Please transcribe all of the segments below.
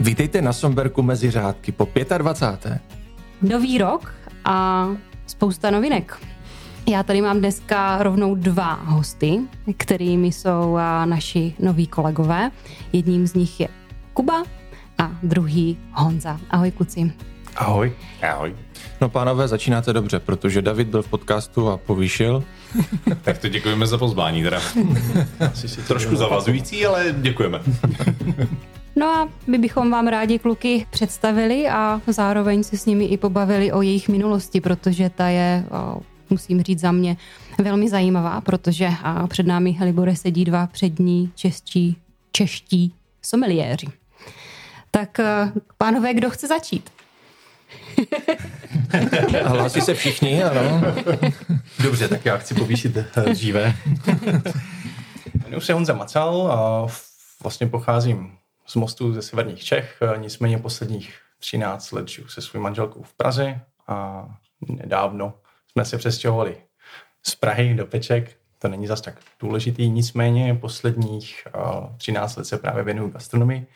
Vítejte na Somberku mezi řádky po 25. Nový rok a spousta novinek. Já tady mám dneska rovnou dva hosty, kterými jsou naši noví kolegové. Jedním z nich je Kuba a druhý Honza. Ahoj kluci. Ahoj. Ahoj. No pánové, začínáte dobře, protože David byl v podcastu a povýšil. tak to děkujeme za pozvání teda. Trošku zavazující, ale děkujeme. No a my bychom vám rádi kluky představili a zároveň se s nimi i pobavili o jejich minulosti, protože ta je, musím říct za mě, velmi zajímavá, protože před námi Libore sedí dva přední čeští, čeští someliéři. Tak pánové, kdo chce začít? Hlásí se všichni, ano. Dobře, tak já chci povýšit dříve. Jmenuji se Honza Macal a vlastně pocházím z mostu ze severních Čech, nicméně posledních 13 let žiju se svou manželkou v Praze a nedávno jsme se přestěhovali z Prahy do Peček. To není zas tak důležitý, nicméně posledních 13 let se právě věnuju gastronomii.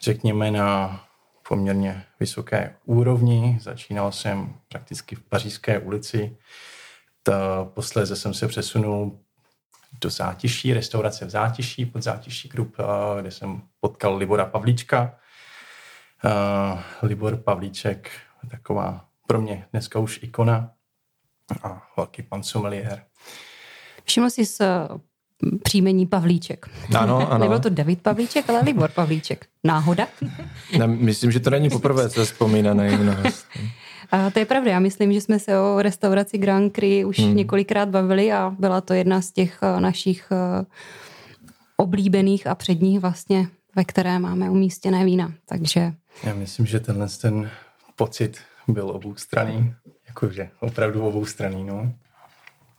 Řekněme na poměrně vysoké úrovni. Začínal jsem prakticky v Pařížské ulici. Ta, posléze jsem se přesunul do Zátiší, restaurace v Zátiší, pod Zátiší Group, kde jsem potkal Libora Pavlíčka. Libor Pavlíček, taková pro mě dneska už ikona a velký pan sommelier. Všiml jsi s příjmení Pavlíček. Ano, ano. Nebyl to David Pavlíček, ale Libor Pavlíček. Náhoda? Ne, myslím, že to není poprvé, co vzpomínaný A to je pravda. Já myslím, že jsme se o restauraci Grand Cru už hmm. několikrát bavili a byla to jedna z těch eh, našich eh, oblíbených a předních vlastně, ve které máme umístěné vína. Takže... Já myslím, že tenhle ten pocit byl obou straný. Jakože opravdu obou straný, no.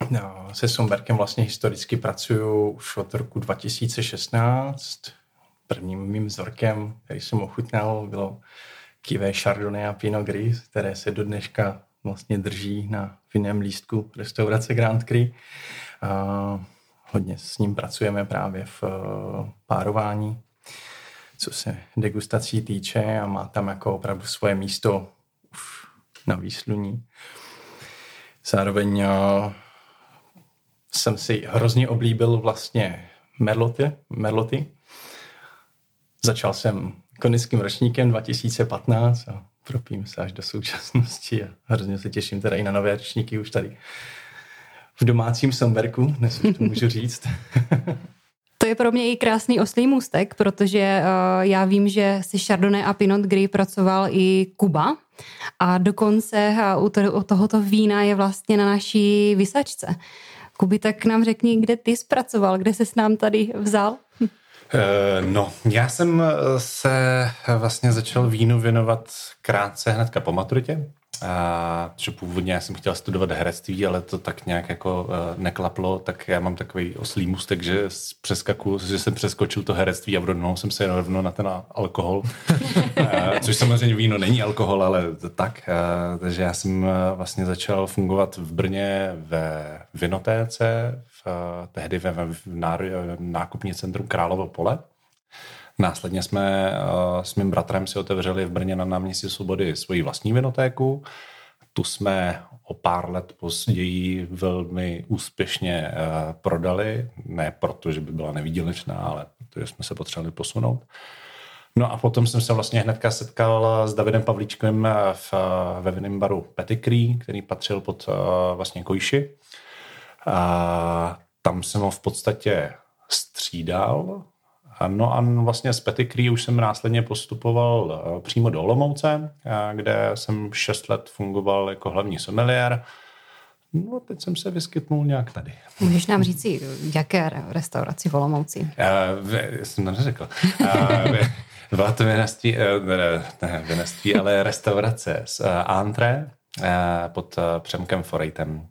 No, se Somberkem vlastně historicky pracuju už od roku 2016. Prvním mým vzorkem, který jsem ochutnal, bylo Kivé Chardonnay a Pinot Gris, které se do dneška vlastně drží na vinném lístku restaurace Grand Cru. A hodně s ním pracujeme právě v eh, párování, co se degustací týče a má tam jako opravdu svoje místo na výsluní. Zároveň eh, jsem si hrozně oblíbil vlastně Merloty. Merloty. Začal jsem konickým ročníkem 2015 a propím se až do současnosti a hrozně se těším teda i na nové ročníky už tady v domácím Somberku, dnes už to můžu říct. To je pro mě i krásný oslý můstek, protože uh, já vím, že si Chardonnay a Pinot Gris pracoval i Kuba a dokonce uh, u, to, u tohoto vína je vlastně na naší vysačce. Kuby, tak nám řekni, kde ty zpracoval, kde se s nám tady vzal? Eh, no, já jsem eh, se vlastně začal vínu věnovat krátce hnedka po maturitě. A, že původně já jsem chtěl studovat herectví, ale to tak nějak jako uh, neklaplo, tak já mám takový oslý můstek, že přeskaku, že jsem přeskočil to herectví a vrodnul jsem se rovno na ten alkohol. uh, což samozřejmě víno není alkohol, ale tak. Uh, takže já jsem uh, vlastně začal fungovat v Brně ve Vinotéce, uh, tehdy ve, v nákupní centrum Královo pole. Následně jsme uh, s mým bratrem si otevřeli v Brně na náměstí Svobody svoji vlastní vinotéku. Tu jsme o pár let později velmi úspěšně uh, prodali. Ne proto, že by byla nevýdělečná, ale protože jsme se potřebovali posunout. No a potom jsem se vlastně hnedka setkal s Davidem Pavlíčkem v, ve vinném baru Petikrý, který patřil pod vlastně Kojši. A tam jsem ho v podstatě střídal No a vlastně z Petikrý už jsem následně postupoval eh, přímo do Olomouce, eh, kde jsem 6 let fungoval jako hlavní sommelier. No teď jsem se vyskytnul nějak tady. Můžeš nám říct, jaké restauraci v Olomouci? Uh, jsem to neřekl. Uh, byla to věneství, ne, ne věneství, ale restaurace z uh, Antre pod Přemkem Forejtem,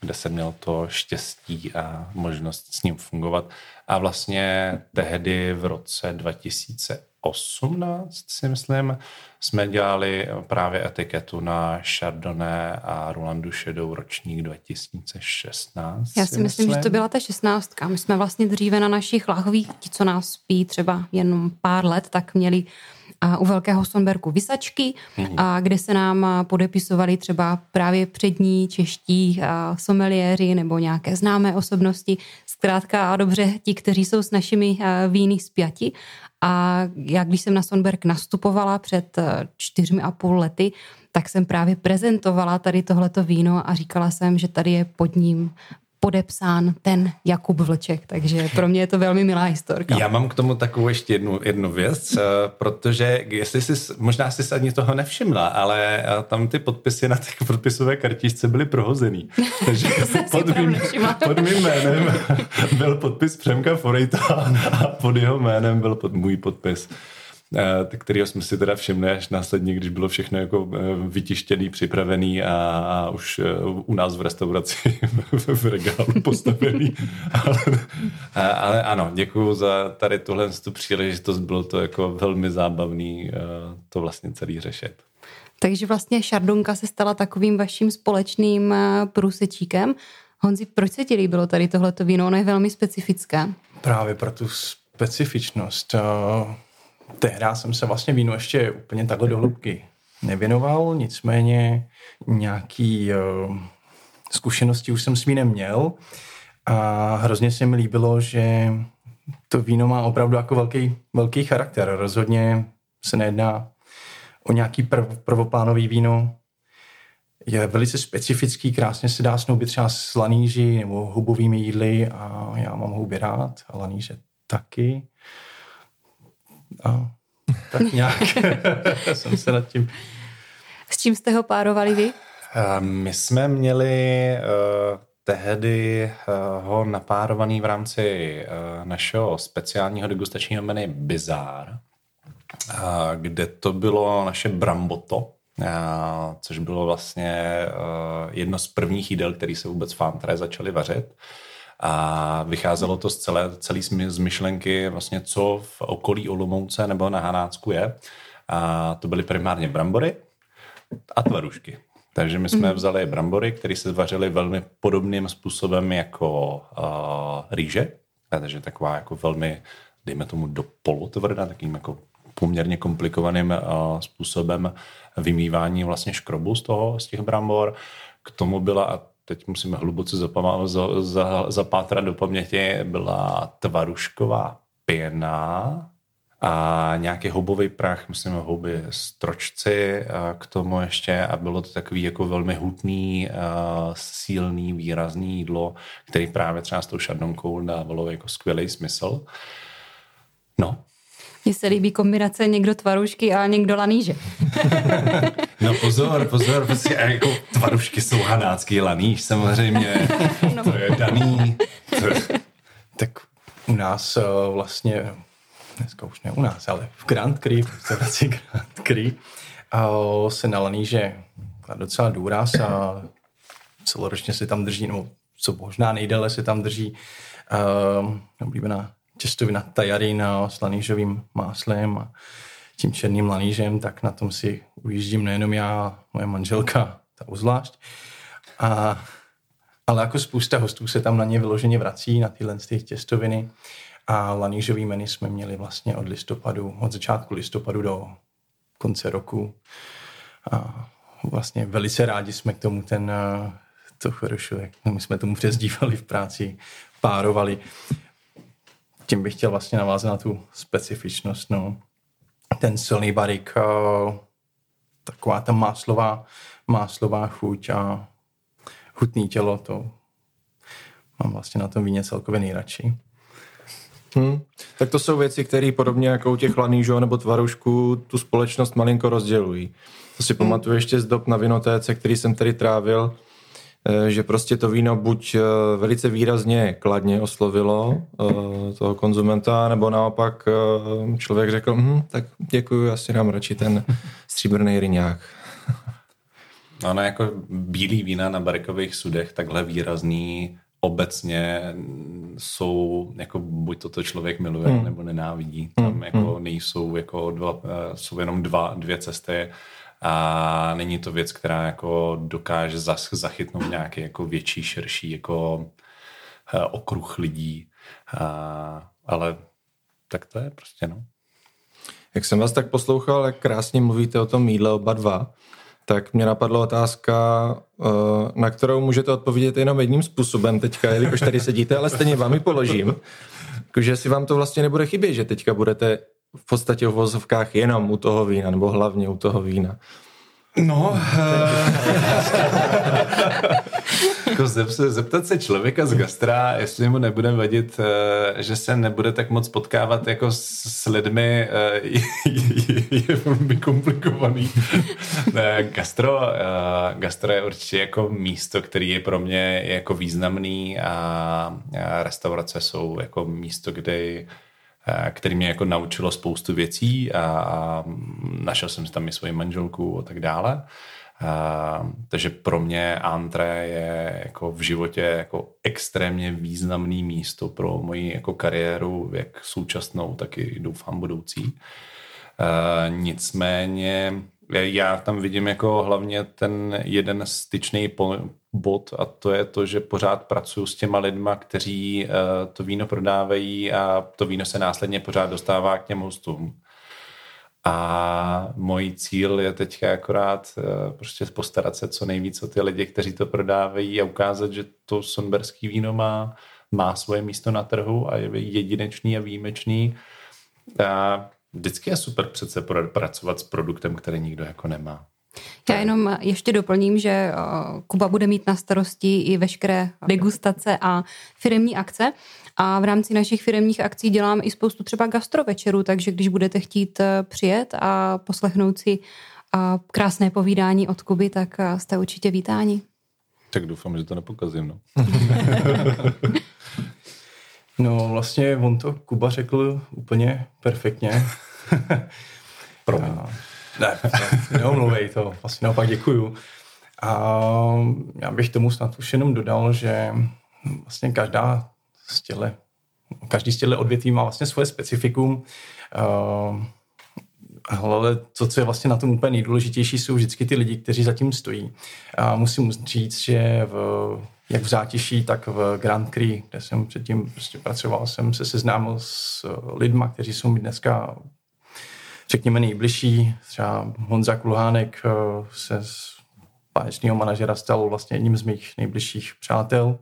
kde jsem měl to štěstí a možnost s ním fungovat. A vlastně tehdy v roce 2018, si myslím, jsme dělali právě etiketu na Chardonnay a Rolandu Shadow ročník 2016. Já si, si myslím, myslím, že to byla ta 16. My jsme vlastně dříve na našich lahvích, ti, co nás spí třeba jenom pár let, tak měli a u Velkého Sonberku Vysačky, mm. a kde se nám podepisovali třeba právě přední čeští someliéři nebo nějaké známé osobnosti, zkrátka a dobře ti, kteří jsou s našimi víny spjati. A já, když jsem na Sonberg nastupovala před čtyřmi a půl lety, tak jsem právě prezentovala tady tohleto víno a říkala jsem, že tady je pod ním podepsán ten Jakub Vlček, takže pro mě je to velmi milá historka. Já mám k tomu takovou ještě jednu, jednu věc, eh, protože jestli jsi, možná jsi ani toho nevšimla, ale eh, tam ty podpisy na té podpisové kartičce byly prohozený. Takže pod mým, pod mým jménem byl podpis Přemka Forejta a pod jeho jménem byl pod můj podpis. Eh, kterého jsme si teda všimli až následně, když bylo všechno jako eh, vytištěný, připravený a, už eh, u nás v restauraci v regálu postavený. ale, ale ano, děkuji za tady tuhle tu příležitost, bylo to jako velmi zábavný to vlastně celý řešit. Takže vlastně Šardonka se stala takovým vaším společným průsečíkem. Honzi, proč se ti líbilo tady tohleto víno? Ono je velmi specifické. Právě pro tu specifičnost tehdy jsem se vlastně vínu ještě úplně takhle do hloubky nevěnoval, nicméně nějaký uh, zkušenosti už jsem s vínem měl a hrozně se mi líbilo, že to víno má opravdu jako velký, velký charakter. Rozhodně se nejedná o nějaký prv, prvoplánový víno. Je velice specifický, krásně se dá snoubit třeba s laníži nebo hubovými jídly a já mám houby rád a laníže taky. A tak nějak jsem se nad tím... S čím jste ho párovali vy? My jsme měli uh, tehdy uh, ho napárovaný v rámci uh, našeho speciálního degustačního menu Bizar, uh, kde to bylo naše bramboto, uh, což bylo vlastně uh, jedno z prvních jídel, který se vůbec v Fantre začali vařit. A vycházelo to z celé, celý z myšlenky, vlastně co v okolí Olomouce nebo na Hanácku je. A to byly primárně brambory a tvarušky. Takže my jsme mm. vzali brambory, které se vařily velmi podobným způsobem jako uh, rýže. Takže taková jako velmi, dejme tomu do polotvrdá, takým jako poměrně komplikovaným uh, způsobem vymývání vlastně škrobu z toho, z těch brambor. K tomu byla, teď musíme hluboce zapamá, za, za, zapátrat do paměti, byla tvarušková pěna a nějaký houbový prach, myslím houby stročci k tomu ještě a bylo to takový jako velmi hutný, silný, výrazný jídlo, který právě třeba s tou šardonkou dávalo jako skvělý smysl. No, mně se líbí kombinace někdo tvarušky a někdo laníže. no pozor, pozor, prostě jako tvarušky jsou hanácký laníž samozřejmě, no. to je daný. tak u nás uh, vlastně, dneska už ne u nás, ale v Grand Cru, v restauraci Grand Cru, uh, se na laníže docela důraz a celoročně se tam drží, nebo co možná nejdéle se tam drží uh, oblíbená těstovina tajarina s lanížovým máslem a tím černým lanížem, tak na tom si ujíždím nejenom já, moje manželka, ta uzvlášť. A, ale jako spousta hostů se tam na ně vyloženě vrací, na tyhle těch těstoviny. A lanížový menu jsme měli vlastně od listopadu, od začátku listopadu do konce roku. A vlastně velice rádi jsme k tomu ten to chorošu, jak my jsme tomu přezdívali v práci, párovali tím bych chtěl vlastně navázat na tu specifičnost. No. Ten silný barik, eh, taková ta máslová, máslová chuť a hutný tělo, to mám vlastně na tom víně celkově nejradši. Hmm. Tak to jsou věci, které podobně jako u těch lanížů nebo tvarušků tu společnost malinko rozdělují. To si hmm. pamatuju ještě z dob na vinotéce, který jsem tady trávil, že prostě to víno buď eh, velice výrazně kladně oslovilo eh, toho konzumenta, nebo naopak člověk řekl, hm, tak děkuji, já si dám radši ten stříbrný ryňák. Ono jako bílý vína na barikových sudech takhle výrazný obecně jsou, jako buď toto člověk miluje, hmm. nebo nenávidí. Tam hmm. jako hmm. nejsou jako dva, jsou jenom dva, dvě cesty a není to věc, která jako dokáže zachytnout nějaký jako větší, širší jako eh, okruh lidí. A, ale tak to je prostě, no. Jak jsem vás tak poslouchal, jak krásně mluvíte o tom jídle oba dva, tak mě napadla otázka, eh, na kterou můžete odpovědět jenom jedním způsobem teďka, jelikož tady sedíte, ale stejně vám ji položím. že si vám to vlastně nebude chybět, že teďka budete v podstatě v vozovkách jenom u toho vína, nebo hlavně u toho vína. No, uh, jako zeptat se člověka z gastra, jestli mu nebude vadit, uh, že se nebude tak moc potkávat jako s, s lidmi, uh, je, velmi komplikovaný. gastro, uh, gastro je určitě jako místo, který je pro mě jako významný a, a restaurace jsou jako místo, kde Eh, který mě jako naučilo spoustu věcí a, a našel jsem tam i svoji manželku a tak dále. A, eh, takže pro mě antre je jako v životě jako extrémně významný místo pro moji jako kariéru, jak současnou, tak i doufám budoucí. A, eh, nicméně já tam vidím jako hlavně ten jeden styčný bod a to je to, že pořád pracuji s těma lidma, kteří uh, to víno prodávají a to víno se následně pořád dostává k těm hostům. A můj cíl je teďka akorát uh, prostě postarat se co nejvíc o ty lidi, kteří to prodávají a ukázat, že to sonberský víno má, má svoje místo na trhu a je jedinečný a výjimečný. A vždycky je super přece pracovat s produktem, který nikdo jako nemá. Já jenom ještě doplním, že Kuba bude mít na starosti i veškeré degustace a firmní akce. A v rámci našich firmních akcí dělám i spoustu třeba gastrovečerů, takže když budete chtít eh, přijet a poslechnout si krásné povídání od Kuby, tak jste určitě vítáni. Tak doufám, že to nepokazím. No, no vlastně on to Kuba řekl úplně perfektně. Pro ne, neomluvej to, vlastně naopak děkuju. A já bych tomu snad už jenom dodal, že vlastně každá z těle, každý z těle odvětví má vlastně svoje specifikum. Ale to, co je vlastně na tom úplně nejdůležitější, jsou vždycky ty lidi, kteří zatím stojí. A musím říct, že v, jak v zátiší, tak v Grand Cru, kde jsem předtím prostě pracoval, jsem se seznámil s lidma, kteří jsou mi dneska řekněme, nejbližší. Třeba Honza Kulhánek eh, se z báječného manažera stal vlastně jedním z mých nejbližších přátel.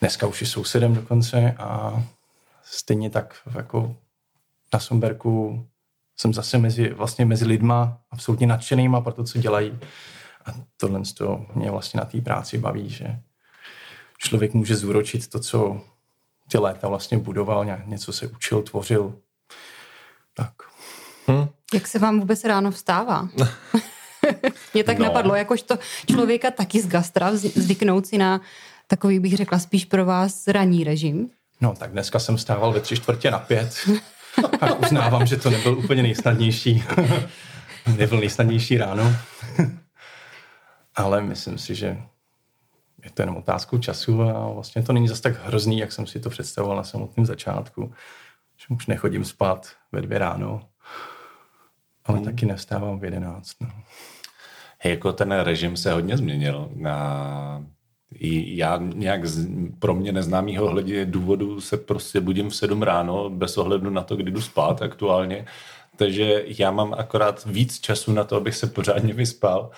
Dneska už je sousedem dokonce a stejně tak jako na Somberku jsem zase mezi, vlastně mezi lidma absolutně nadšenýma pro to, co dělají. A tohle to mě vlastně na té práci baví, že člověk může zúročit to, co ty léta vlastně budoval, něco se učil, tvořil. Tak. Hmm. Jak se vám vůbec ráno vstává? Mě tak no. napadlo, jakožto člověka taky z gastra, zvyknout si na takový, bych řekla, spíš pro vás ranní režim. No, tak dneska jsem stával ve tři čtvrtě na pět. A uznávám, že to nebyl úplně nejsnadnější. nebyl nejsnadnější ráno. Ale myslím si, že je to jenom otázkou času a vlastně to není zase tak hrozný, jak jsem si to představoval na samotném začátku. Že už nechodím spát ve dvě ráno, ale hmm. taky nevstávám v 11. No. Jako ten režim se hodně změnil. A i já nějak z, pro mě neznámýho hledě důvodu se prostě budím v 7 ráno bez ohledu na to, kdy jdu spát aktuálně. Takže já mám akorát víc času na to, abych se pořádně vyspal.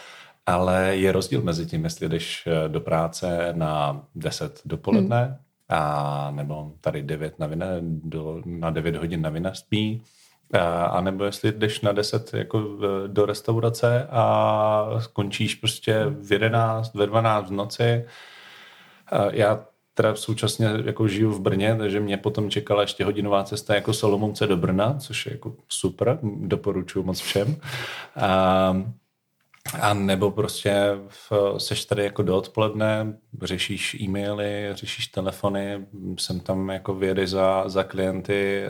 Ale je rozdíl mezi tím, jestli jdeš eh, do práce na 10 dopoledne hmm. a nebo tady 9 na, vina, do, na 9 hodin na vinařství a nebo jestli jdeš na 10 jako do restaurace a skončíš prostě v 11, ve 12 v noci. Já teda současně jako žiju v Brně, takže mě potom čekala ještě hodinová cesta jako Solomouce do Brna, což je jako super, doporučuji moc všem. A a nebo prostě v, seš tady jako do odpoledne, řešíš e-maily, řešíš telefony, jsem tam jako vědy za, za klienty,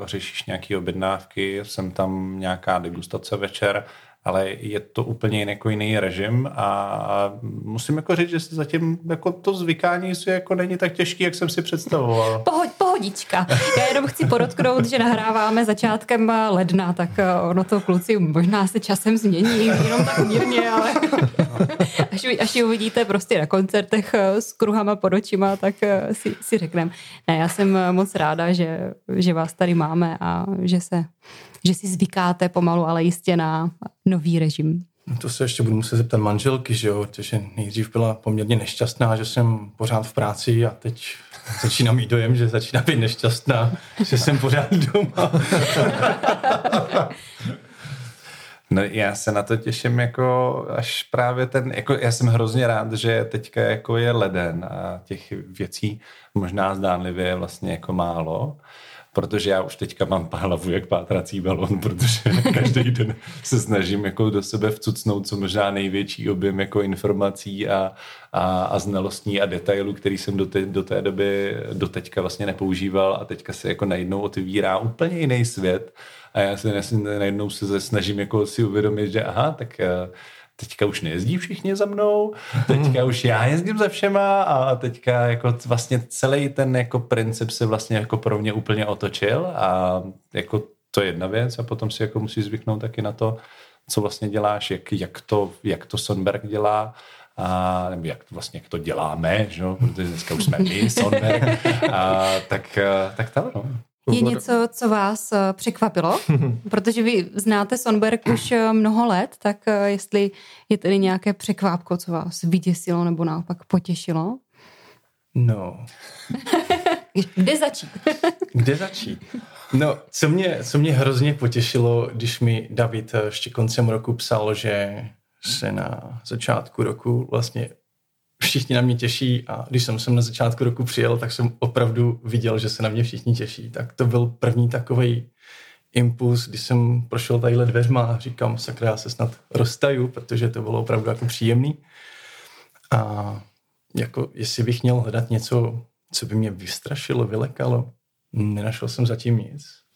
uh, řešíš nějaké objednávky, jsem tam nějaká degustace večer ale je to úplně jiný, jako jiný režim a musím jako říct, že zatím jako to zvykání si jako není tak těžký, jak jsem si představoval. Pohod, pohodička. Já jenom chci podotknout, že nahráváme začátkem ledna, tak eh, ono to kluci možná se časem změní, jenom tak mírně, ale... až, až ji uvidíte prostě na koncertech eh, s kruhama pod očima, tak eh, si, si řekneme. Ne, já jsem moc ráda, že, že vás tady máme a že se že si zvykáte pomalu, ale jistě na nový režim. No to se ještě budu muset zeptat manželky, že jo, protože nejdřív byla poměrně nešťastná, že jsem pořád v práci a teď začínám mít dojem, že začíná být nešťastná, že jsem pořád doma. No já se na to těším jako až právě ten, jako já jsem hrozně rád, že teďka jako je leden a těch věcí možná zdánlivě je vlastně jako málo protože já už teďka mám hlavu jak pátrací balon, protože každý den se snažím jako do sebe vcucnout co možná největší objem jako informací a, a, a znalostní a detailů, který jsem do, te, do té doby do teďka vlastně nepoužíval a teďka se jako najednou otevírá úplně jiný svět. A já se najednou se snažím jako si uvědomit, že aha, tak eh, teďka už nejezdí všichni za mnou, teďka už já jezdím za všema a teďka jako vlastně celý ten jako princip se vlastně jako pro mě úplně otočil a jako to je jedna věc a potom si jako musí zvyknout taky na to, co vlastně děláš, jak, jak, to, jak to Sonberg dělá, a, nebo jak to vlastně jak to děláme, že? protože dneska už jsme my, Sonberg, a, tak, tak to, no. Je něco, co vás eh, překvapilo? Protože vy znáte Sonberg už eh, mnoho let, tak eh, jestli je tedy nějaké překvápko, co vás vyděsilo nebo naopak potěšilo? No. Kde začít? Kde začít? No, co mě, co mě hrozně potěšilo, když mi David ještě koncem roku psal, že se na začátku roku vlastně všichni na mě těší a když jsem sem na začátku roku přijel, tak jsem opravdu viděl, že se na mě všichni těší. Tak to byl první takový impuls, když jsem prošel tadyhle dveřma a říkám, sakra, já se snad roztaju, protože to bylo opravdu jako příjemný. A jako jestli bych měl hledat něco, co by mě vystrašilo, vylekalo, nenašel jsem zatím nic.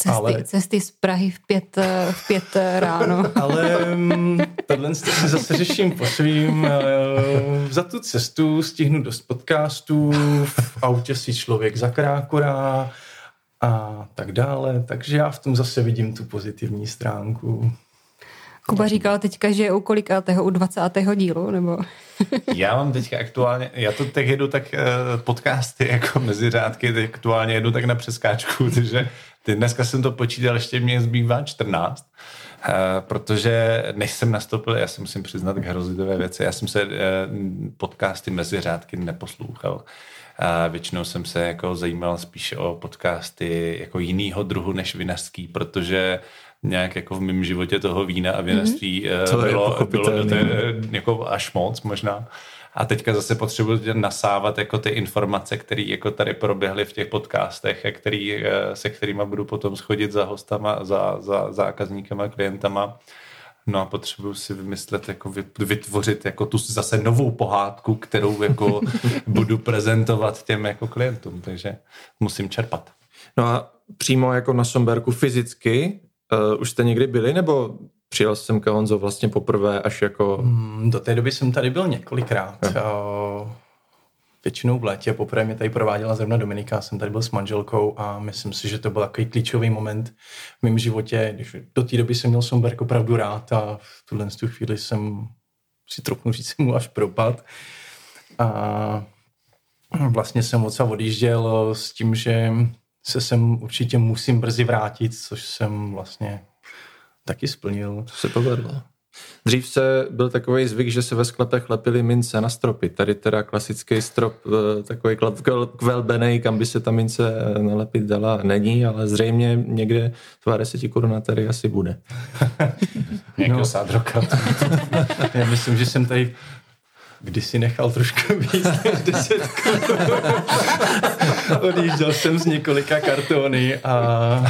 Cesty, ale... cesty z Prahy v pět, v pět ráno. ale mm, tohle si zase řeším po svým. Eh, za tu cestu stihnu dost podcastů, v autě si člověk zakrákorá a tak dále. Takže já v tom zase vidím tu pozitivní stránku. Kuba říkal teďka, že je u kolikátého, u 20. dílu, nebo? já mám teďka aktuálně, já to teď jedu tak uh, podcasty jako mezi řádky, teď aktuálně jedu tak na přeskáčku, takže dneska jsem to počítal, ještě mě zbývá 14, uh, eh, protože než jsem nastoupil, já si musím přiznat k hrozlivé věci, já jsem se uh, podcasty mezi řádky neposlouchal. A většinou jsem se jako zajímal spíš o podcasty jako jinýho druhu než vinařský, protože nějak jako v mém životě toho vína a vinařství mm-hmm. bylo, bylo to, jako až moc možná. A teďka zase potřebuji nasávat jako ty informace, které jako tady proběhly v těch podcastech, a který, eh, se kterými budu potom schodit za hostama, za, za zákazníkama, klientama. No a potřebuji si vymyslet, jako vytvořit jako tu zase novou pohádku, kterou jako budu prezentovat těm jako klientům, takže musím čerpat. No a přímo jako na Somberku fyzicky uh, už jste někdy byli, nebo Přijel jsem ke Honzo vlastně poprvé až jako... Hmm, do té doby jsem tady byl několikrát. No. Většinou v létě, poprvé mě tady prováděla zrovna Dominika, jsem tady byl s manželkou a myslím si, že to byl takový klíčový moment v mém životě. Když do té doby jsem měl Somberg opravdu rád a v tuhle tu chvíli jsem si trochu říct mu až propad. A vlastně jsem moc odjížděl s tím, že se sem určitě musím brzy vrátit, což jsem vlastně taky splnil. To se povedlo. Dřív se byl takový zvyk, že se ve sklepech lepily mince na stropy. Tady teda klasický strop, eh, takový kvelbený, kam by se ta mince eh, nalepit dala, není, ale zřejmě někde tvá deseti tady asi bude. Jako no. sádroka. Já myslím, že jsem tady kdysi nechal trošku víc než deset Odjížděl jsem z několika kartony a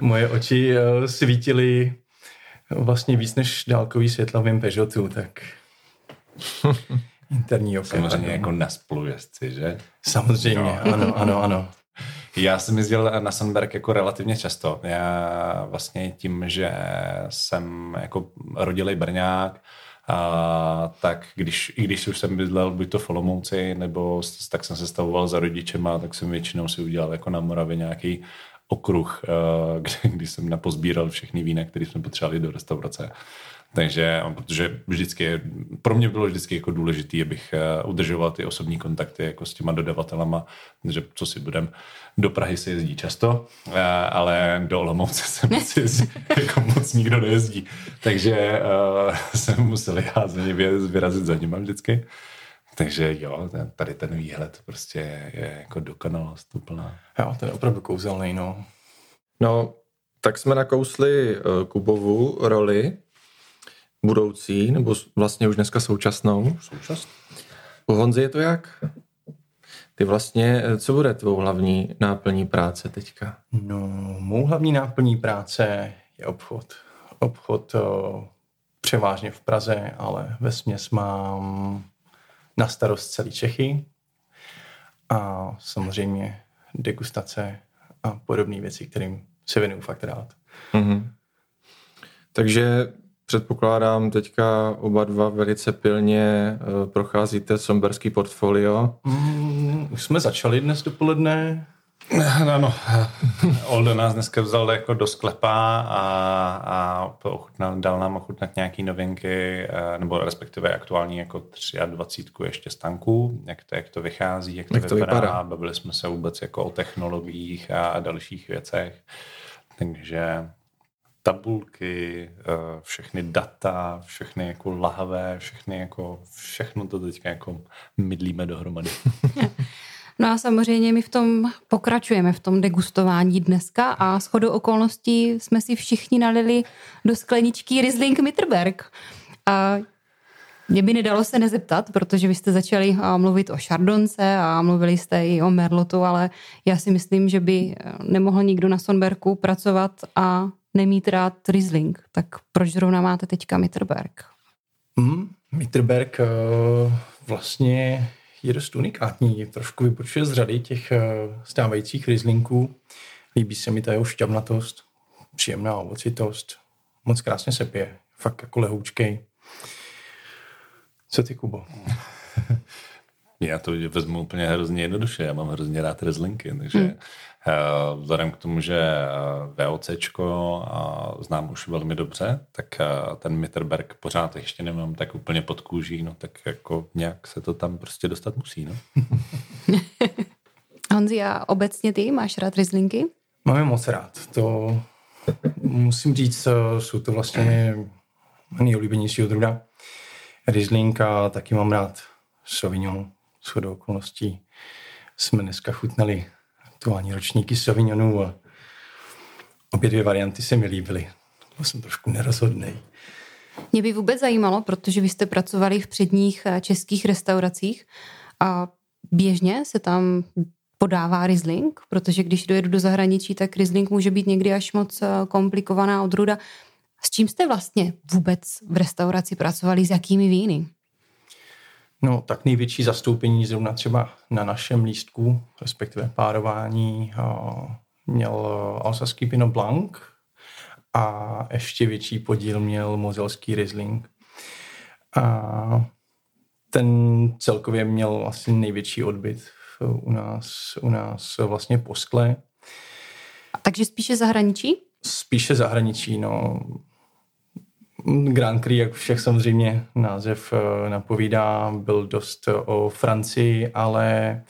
moje oči eh, svítily vlastně víc než dálkový světla v mém Peugeotu, tak interní oka. Samozřejmě jako na spolujezdci, že? Samozřejmě, no. ano, ano, ano. Já jsem jezdil na Sandberg jako relativně často. Já vlastně tím, že jsem jako rodilej Brňák, a tak když, i když už jsem bydlel buď to v Olomouci, nebo tak jsem se stavoval za rodičema, tak jsem většinou si udělal jako na Moravě nějaký okruh, kde, když jsem napozbíral všechny vína, které jsme potřebovali do restaurace. Takže, protože vždycky, pro mě bylo vždycky jako důležité, abych eh, udržoval ty osobní kontakty jako s těma dodavatelama, že co si budem, do Prahy se jezdí často, eh, ale do Olomouce se moc, jezdí, jako moc nikdo nejezdí. Takže uh, jsem musel já za ně vyrazit za nima vždycky. Takže jo, tady ten výhled prostě je jako dokonalost úplná. Jo, ten je opravdu kouzelný, no. No, tak jsme nakousli uh, Kubovu roli budoucí, nebo vlastně už dneska současnou. Současnou. U Honzy je to jak? Ty vlastně, co bude tvou hlavní náplní práce teďka? No, mou hlavní náplní práce je obchod. Obchod o, převážně v Praze, ale ve směs mám na starost celý Čechy a samozřejmě degustace a podobné věci, kterým se věnuju fakt rád. Mm-hmm. Takže Předpokládám, teďka oba dva velice pilně uh, procházíte somberský portfolio. Mm, už jsme začali dnes dopoledne. No, no. Oldo nás dneska vzal jako do sklepa a, a ochutnal, dal nám ochutnat nějaký novinky, eh, nebo respektive aktuální jako 23 ještě stanků, jak to, jak to vychází, jak to, jak to vypadá. vypadá. Bavili jsme se vůbec jako o technologiích a, a dalších věcech. Takže tabulky, eh, všechny data, všechny jako lahvé, všechny jako, všechno to teďka jako mydlíme dohromady. No a samozřejmě my v tom pokračujeme, v tom degustování dneska a s chodou okolností jsme si všichni nalili do skleničky Riesling Mitterberg. A mě by nedalo se nezeptat, protože vy jste začali mluvit o Chardonce a mluvili jste i o Merlotu, ale já si myslím, že by nemohl nikdo na Sonberku pracovat a nemít rád Riesling, tak proč zrovna máte teďka Mitterberg? Mm, Mitterberg uh, vlastně je dost unikátní, trošku vypočuje z řady těch uh, stávajících Rieslinků. Líbí se mi ta jeho šťavnatost, příjemná ovocitost, moc krásně se pije, fakt jako lehoučkej. Co ty, Kubo? Já to vezmu úplně hrozně jednoduše. Já mám hrozně rád rezlinky, takže hmm. vzhledem k tomu, že eh, VOC znám už velmi dobře, tak eh, ten Mitterberg pořád ještě nemám tak úplně pod kůží, no tak jako nějak se to tam prostě dostat musí, no. Honzi, a obecně ty máš rád rezlinky? Mám je moc rád. To musím říct, jsou to vlastně nejoblíbenější odruda. Riesling a taky mám rád Sauvignon shodou okolností jsme dneska chutnali aktuální ročníky Sauvignonů a obě dvě varianty se mi líbily. Byl jsem trošku nerozhodný. Mě by vůbec zajímalo, protože vy jste pracovali v předních eh, českých restauracích a běžně se tam podává Riesling, protože když dojedu do zahraničí, tak Riesling může být někdy až moc eh, komplikovaná odruda. S čím jste vlastně vůbec v restauraci pracovali, s jakými víny? No, tak největší zastoupení zrovna třeba na našem lístku, respektive párování, měl alsaský Pinot Blanc a ještě větší podíl měl mozelský Riesling. A ten celkově měl asi největší odbyt u nás, u nás vlastně po skle. Takže spíše zahraničí? Spíše zahraničí, no. Grand Prix, jak všech samozřejmě název eh, napovídá, byl dost o Francii, ale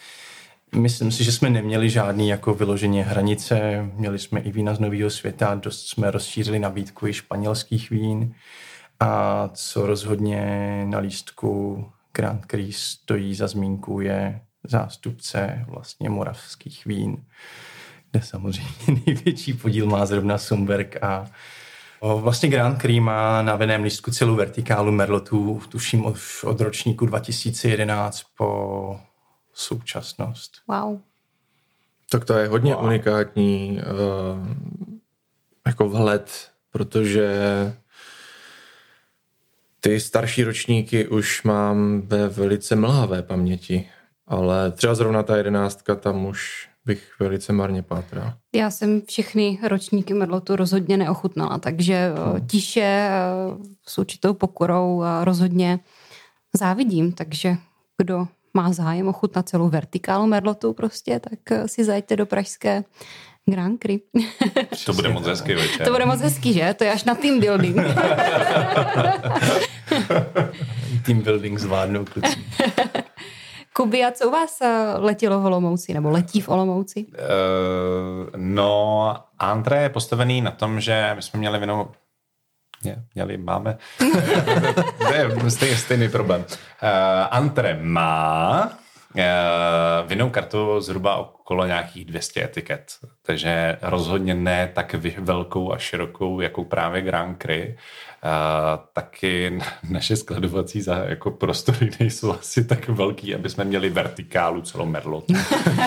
myslím si, že jsme neměli žádný jako vyloženě hranice. Měli jsme i vína z Nového světa, dost jsme rozšířili nabídku i španělských vín. A co rozhodně na lístku Grand Prix stojí za zmínku je zástupce vlastně moravských vín, kde samozřejmě největší podíl má zrovna Sumberg a Vlastně Grand Prix má na veném lístku celou vertikálu Merlotů, tuším už od ročníku 2011 po současnost. Wow. Tak to je hodně wow. unikátní uh, jako vhled, protože ty starší ročníky už mám ve velice mlhavé paměti, ale třeba zrovna ta jedenáctka tam už bych velice marně pátral. Já jsem všechny ročníky Merlotu rozhodně neochutnala, takže hmm. tiše eh, s určitou pokorou rozhodně závidím, takže kdo má zájem ochutnat celou vertikálu Merlotu prostě, tak eh, si zajďte do pražské Grand Cry. to bude moc hezký večer. to bude moc hezký, že? To je až na team building. team building zvládnou kluci. Kuby, a co u vás eh, letělo v Olomouci, nebo letí v Olomouci? Uh, no, Antre je postavený na tom, že my jsme měli vinou Ne, měli, máme. to je stejný, stejný problém. Uh, Antre má uh, vinnou kartu zhruba okolo nějakých 200 etiket, takže rozhodně ne tak velkou a širokou, jako právě Grand Cry. Uh, taky naše skladovací za, jako prostory nejsou asi tak velký, aby jsme měli vertikálu celou merlot.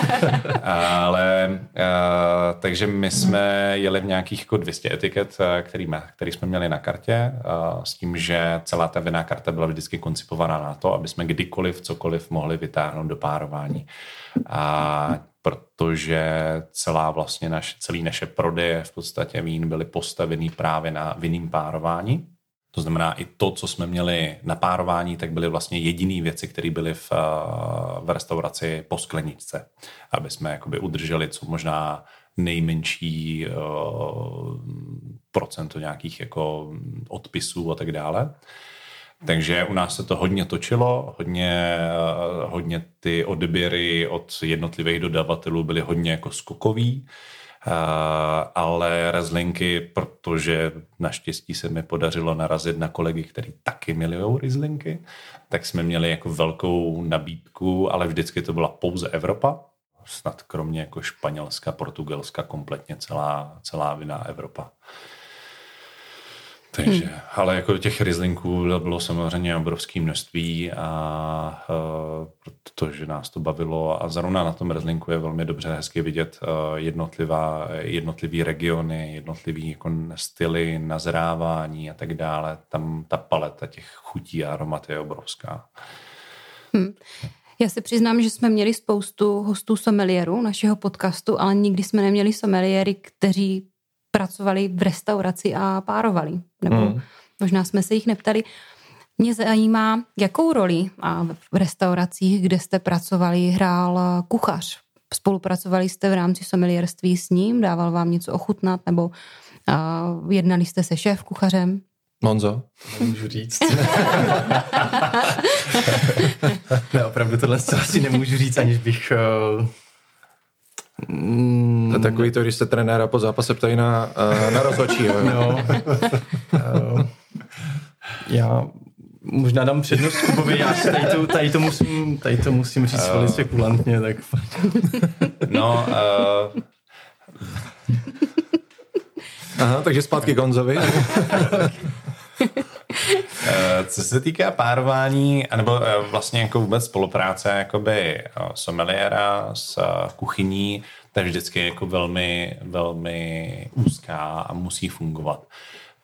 Ale uh, takže my jsme jeli v nějakých jako 200 etiket, který, jsme, který jsme měli na kartě, uh, s tím, že celá ta vinná karta byla vždycky koncipovaná na to, aby jsme kdykoliv cokoliv mohli vytáhnout do párování. A protože celá vlastně naše, celý naše prodeje v podstatě vín byly postavený právě na vinným párování. To znamená, i to, co jsme měli na párování, tak byly vlastně jediné věci, které byly v, v restauraci po skleničce, aby jsme jakoby udrželi co možná nejmenší uh, procento nějakých jako odpisů a tak dále. Takže u nás se to hodně točilo, hodně, hodně ty odběry od jednotlivých dodavatelů byly hodně jako skokový, ale rezlinky, protože naštěstí se mi podařilo narazit na kolegy, kteří taky milují rezlinky, tak jsme měli jako velkou nabídku, ale vždycky to byla pouze Evropa, snad kromě jako Španělska, Portugalska, kompletně celá, celá vina Evropa. Takže, hmm. ale jako těch rizlinků bylo samozřejmě obrovské množství a uh, protože nás to bavilo a zrovna na tom rizlinku je velmi dobře hezky vidět uh, jednotlivá, jednotlivý regiony, jednotlivý jako styly nazrávání a tak dále. Tam ta paleta těch chutí a aromat je obrovská. Hmm. Já se přiznám, že jsme měli spoustu hostů sommelierů našeho podcastu, ale nikdy jsme neměli sommeliéry, kteří pracovali v restauraci a párovali. Nebo hmm. možná jsme se jich neptali. Mě zajímá, jakou roli a v restauracích, kde jste pracovali, hrál kuchař. Spolupracovali jste v rámci sommelierství s ním, dával vám něco ochutnat, nebo uh, jednali jste se šéf kuchařem? Monzo? Nemůžu říct. ne, opravdu tohle asi nemůžu říct, aniž bych uh Mm. Takový to, když se trenéra po zápase ptají na, uh, na rozhodčí. no. uh, já možná dám přednost Kubovi, já si tady to, tady to, musím, tady to musím říct uh, velice kulantně, tak... no, uh... Aha, takže zpátky Gonzovi. Co se týká párování, nebo vlastně jako vůbec spolupráce jakoby someliéra s kuchyní, to je vždycky jako velmi, velmi úzká a musí fungovat.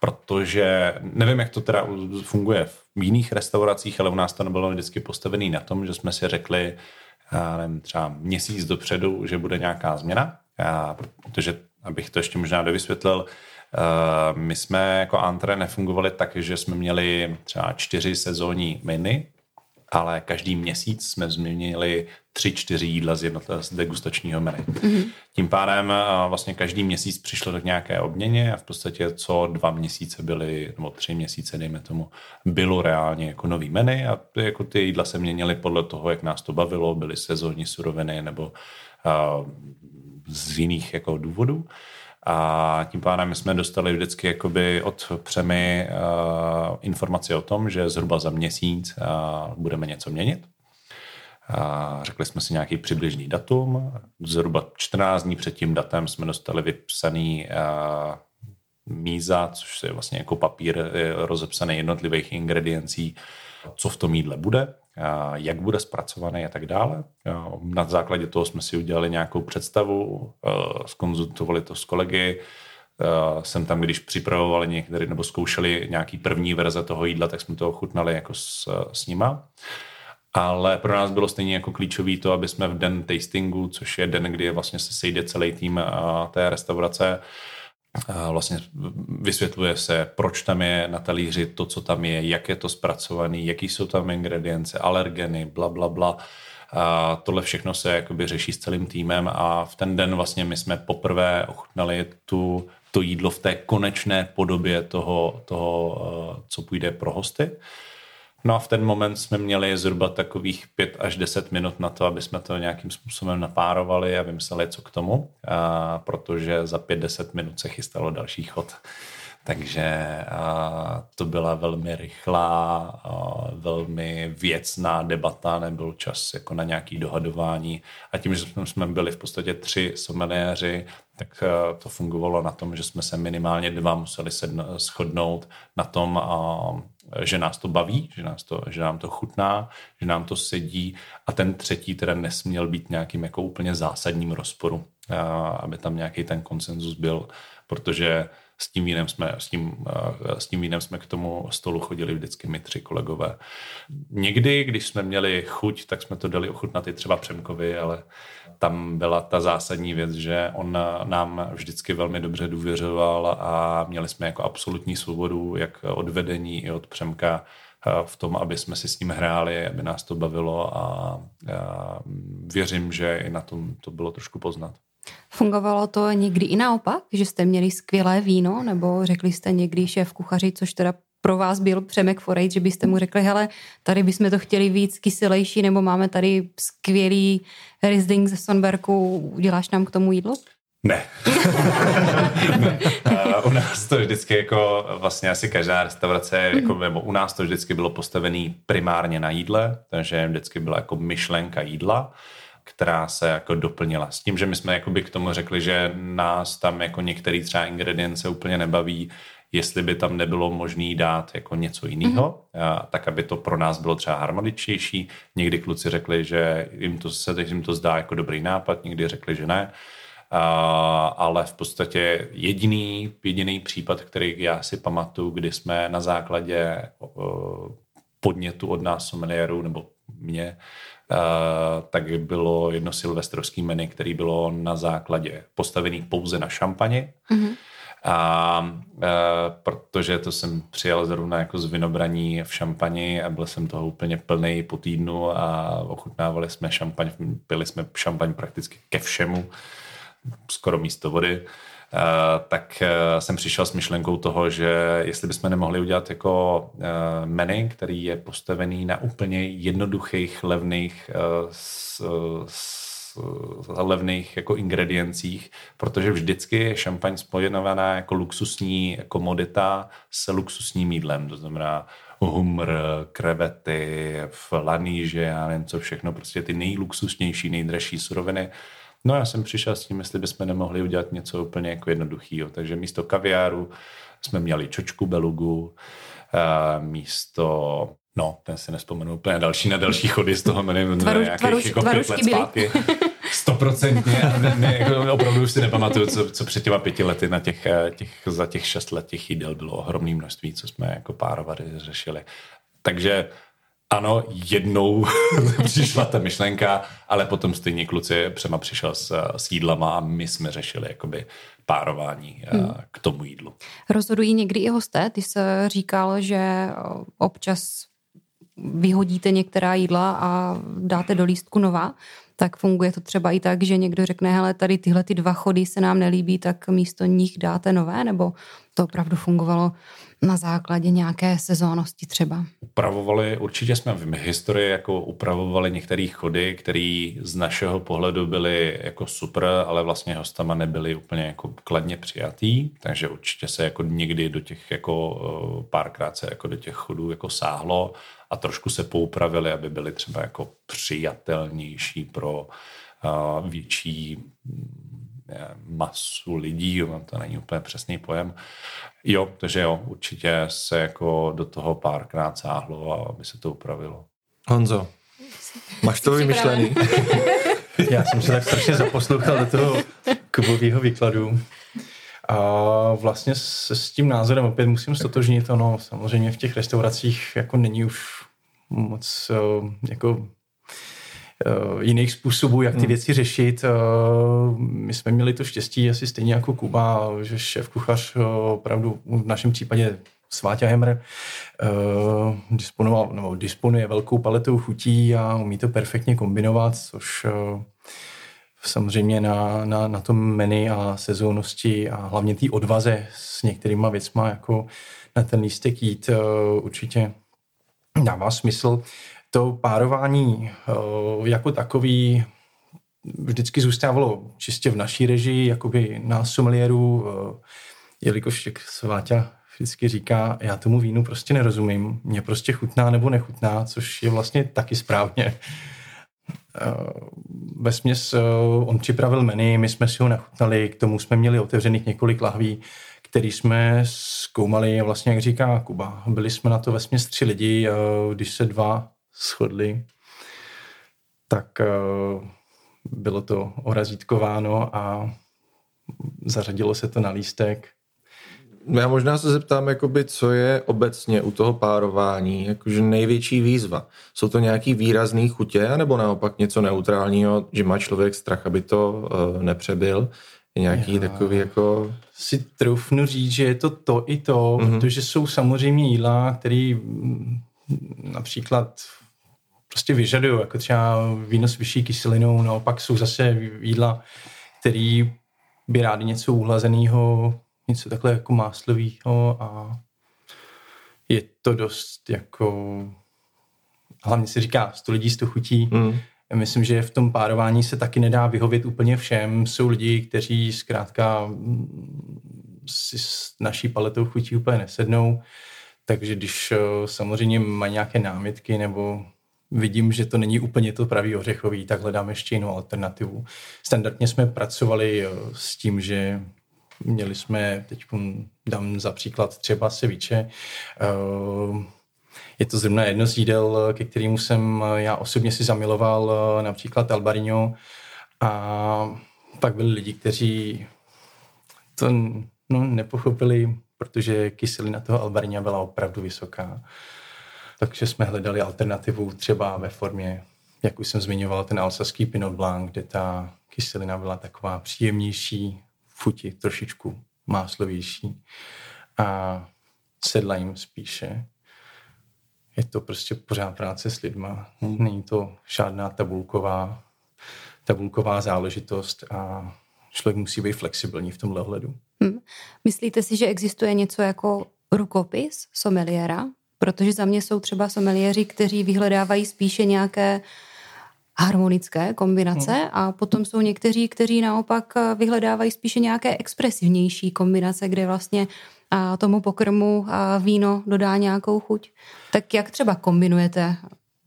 Protože nevím, jak to teda funguje v jiných restauracích, ale u nás to nebylo vždycky postavené na tom, že jsme si řekli, nevím, třeba měsíc dopředu, že bude nějaká změna, já, protože abych to ještě možná dovysvětlil, my jsme jako Antre nefungovali tak, že jsme měli třeba čtyři sezónní menu, ale každý měsíc jsme změnili tři, čtyři jídla z jednotlivého degustačního menu. Mm-hmm. Tím pádem vlastně každý měsíc přišlo k nějaké obměně a v podstatě co dva měsíce byly, nebo tři měsíce, dejme tomu, bylo reálně jako nový menu a jako ty jídla se měnily podle toho, jak nás to bavilo, byly sezónní suroviny nebo uh, z jiných jako důvodů. A tím pádem jsme dostali vždycky jakoby od Přemy uh, informaci o tom, že zhruba za měsíc uh, budeme něco měnit. Uh, řekli jsme si nějaký přibližný datum. Zhruba 14 dní před tím datem jsme dostali vypsaný míza, což je vlastně jako papír rozepsaný jednotlivých ingrediencí, co v tom jídle bude jak bude zpracovaný a tak dále. Na základě toho jsme si udělali nějakou představu, skonzultovali to s kolegy, jsem tam, když připravovali některý, nebo zkoušeli nějaký první verze toho jídla, tak jsme to ochutnali jako s, s nima. Ale pro nás bylo stejně jako klíčový to, aby jsme v den tastingu, což je den, kdy vlastně se sejde celý tým té restaurace, vlastně vysvětluje se, proč tam je na talíři to, co tam je, jak je to zpracovaný, jaký jsou tam ingredience, alergeny, bla, bla, bla. A tohle všechno se jakoby řeší s celým týmem a v ten den vlastně my jsme poprvé ochutnali tu, to jídlo v té konečné podobě toho, toho eh, co půjde pro hosty. No a v ten moment jsme měli zhruba takových 5 až 10 minut na to, aby jsme to nějakým způsobem napárovali a vymysleli, co k tomu, a protože za 5-10 minut se chystalo další chod. Takže a, to byla velmi rychlá, a, velmi věcná debata, nebyl čas jako na nějaký dohadování. A tím, že jsme byli v podstatě tři someliéři, tak to fungovalo na tom, že jsme se minimálně dva museli sedno, shodnout na tom, a, že nás to baví, že, nás to, že nám to chutná, že nám to sedí a ten třetí teda nesměl být nějakým jako úplně zásadním rozporu, a, aby tam nějaký ten konsenzus byl, protože s tím vínem jsme, s tím, s tím vínem jsme k tomu stolu chodili vždycky my tři kolegové. Někdy, když jsme měli chuť, tak jsme to dali ochutnat i třeba Přemkovi, ale tam byla ta zásadní věc, že on nám vždycky velmi dobře důvěřoval a měli jsme jako absolutní svobodu, jak od vedení i od Přemka v tom, aby jsme si s ním hráli, aby nás to bavilo a, a věřím, že i na tom to bylo trošku poznat. Fungovalo to někdy i naopak, že jste měli skvělé víno, nebo řekli jste někdy šéf kuchaři, což teda pro vás byl Přemek Forejt, že byste mu řekli, hele, tady bychom to chtěli víc kyselější, nebo máme tady skvělý Riesling ze Sonberku, uděláš nám k tomu jídlo? Ne. ne. Uh, u nás to vždycky jako vlastně asi každá restaurace, jako, nebo u nás to vždycky bylo postavené primárně na jídle, takže vždycky byla jako myšlenka jídla která se jako doplnila. S tím, že my jsme jakoby k tomu řekli, že nás tam jako některý třeba ingredience úplně nebaví, jestli by tam nebylo možné dát jako něco jiného, mm-hmm. tak aby to pro nás bylo třeba harmoničtější. Někdy kluci řekli, že jim to, se jim to zdá jako dobrý nápad, někdy řekli, že ne. Uh, ale v podstatě jediný, jediný případ, který já si pamatuju, kdy jsme na základě uh, podnětu od nás someliérů nebo mě Uh, tak bylo jedno silvestrovský menu, který bylo na základě postavený pouze na šampani. Mm-hmm. A uh, protože to jsem přijal zrovna jako z vinobraní v šampani a byl jsem toho úplně plný po týdnu a ochutnávali jsme šampaň, pili jsme šampaň prakticky ke všemu, skoro místo vody. Eh, tak eh, jsem přišel s myšlenkou toho, že jestli bychom nemohli udělat jako uh, menu, který je postavený na úplně jednoduchých, levných s, s, levných jako ingrediencích, protože vždycky je šampaň spojenovaná jako luxusní komodita s luxusním jídlem, to znamená humr, krevety, laníže, já nevím co všechno, prostě ty nejluxusnější, nejdražší suroviny. No já jsem přišel s tím, jestli bychom nemohli udělat něco úplně jako jednoduchého. Takže místo kaviáru jsme měli čočku belugu, místo No, ten si nespomenu úplně další na další chody z toho jmenuji Tvaruš, nějakých tvaruš, jako pět let zpátky. Stoprocentně. jako, opravdu už si nepamatuju, co, co před těma pěti lety na těch, eh, těch, za těch šest let těch jídel bylo ohromné množství, co jsme jako párovary řešili. Takže ano, jednou přišla ta myšlenka, ale potom stejně kluci Přema přišel s, s jídlama a my jsme řešili jakoby párování eh, hmm. k tomu jídlu. Rozhodují někdy i hosté? Ty se říkal, že eh, občas vyhodíte některá jídla a dáte do lístku nová, tak funguje to třeba i tak, že někdo řekne, hele, tady tyhle ty dva chody se nám nelíbí, tak místo nich dáte nové, nebo to opravdu fungovalo na základě nějaké sezónnosti třeba? Upravovali, určitě jsme v historii jako upravovali některé chody, které z našeho pohledu byly jako super, ale vlastně hostama nebyly úplně jako kladně přijatý, takže určitě se jako někdy do těch jako eh, párkrát se jako do těch chodů jako sáhlo a trošku se poupravili, aby byly třeba jako přijatelnější pro uh, větší masu lidí, to není úplně přesný pojem. Jo, takže jo, určitě se jako do toho párkrát sáhlo, aby se to upravilo. Honzo, máš to vymyšlený? Já jsem se tak strašně zaposlouchal do toho kubového výkladu. A vlastně s, s tím názorem opět musím stotožnit, ono samozřejmě v těch restauracích jako není už moc eh, jako Eh, jiných způsobů, jak ty hmm. věci řešit. Eh, my jsme měli to štěstí asi stejně jako Kuba, že šéf kuchař eh, opravdu v našem případě Sváťa Hemmer uh, disponoval, nebo disponuje velkou paletou chutí a umí to perfektně kombinovat, což uh, samozřejmě na, na, na tom menu a sezónnosti a hlavně té odvaze s některýma věcma, jako na ten lístek jít, uh, určitě dává smysl. To párování uh, jako takový vždycky zůstávalo čistě v naší režii, jakoby na sommeliéru, uh, jelikož jak Sváťa vždycky říká, já tomu vínu prostě nerozumím, mě prostě chutná nebo nechutná, což je vlastně taky správně. Eh, ve směs eh, on připravil menu, my jsme si ho nachutnali, k tomu jsme měli otevřených několik lahví, který jsme zkoumali, vlastně jak říká Kuba, byli jsme na to ve směs tři lidi, eh, když se dva shodli, tak bylo to orazítkováno a zařadilo se to na lístek já možná se zeptám, jakoby, co je obecně u toho párování jakože největší výzva. Jsou to nějaký výrazný chutě, nebo naopak něco neutrálního, že má člověk strach, aby to uh, nepřebyl? Je nějaký Já takový jako... Si trufnu říct, že je to to i to, mm-hmm. protože jsou samozřejmě jídla, které mm, například prostě vyžadují, jako třeba víno s vyšší kyselinou, naopak jsou zase jídla, který by rádi něco uhlazeného něco takhle jako máslového a je to dost jako hlavně si říká, 100 lidí, 100 chutí. Mm. Myslím, že v tom párování se taky nedá vyhovět úplně všem. Jsou lidi, kteří zkrátka si s naší paletou chutí úplně nesednou, takže když eh, samozřejmě mají nějaké námitky nebo vidím, že to není úplně to pravý ořechový, tak hledám ještě jinou alternativu. Standardně jsme pracovali eh, s tím, že Měli jsme, teď dám za příklad třeba seviče, eh, je to zrovna jedno z jídel, ke kterému jsem já osobně si zamiloval, eh, například Albarino. A pak byli lidi, kteří to no, nepochopili, protože kyselina toho Albarina byla opravdu vysoká. Takže jsme hledali alternativu třeba ve formě, jak už jsem zmiňoval, ten alsaský Pinot Blanc, kde ta kyselina byla taková příjemnější, futi trošičku máslovější a sedla jim spíše. Je to prostě pořád práce s lidma. Hmm. Není to žádná tabulková, tabulková záležitost a člověk musí být flexibilní v tomhle ohledu. Hmm. Myslíte si, že existuje něco jako rukopis someliéra? Protože za mě jsou třeba someliéři, kteří vyhledávají spíše nějaké harmonické kombinace hmm. a potom jsou někteří, kteří naopak eh, vyhledávají spíše nějaké expresivnější kombinace, kde vlastně a tomu pokrmu a víno dodá nějakou chuť. Tak jak třeba kombinujete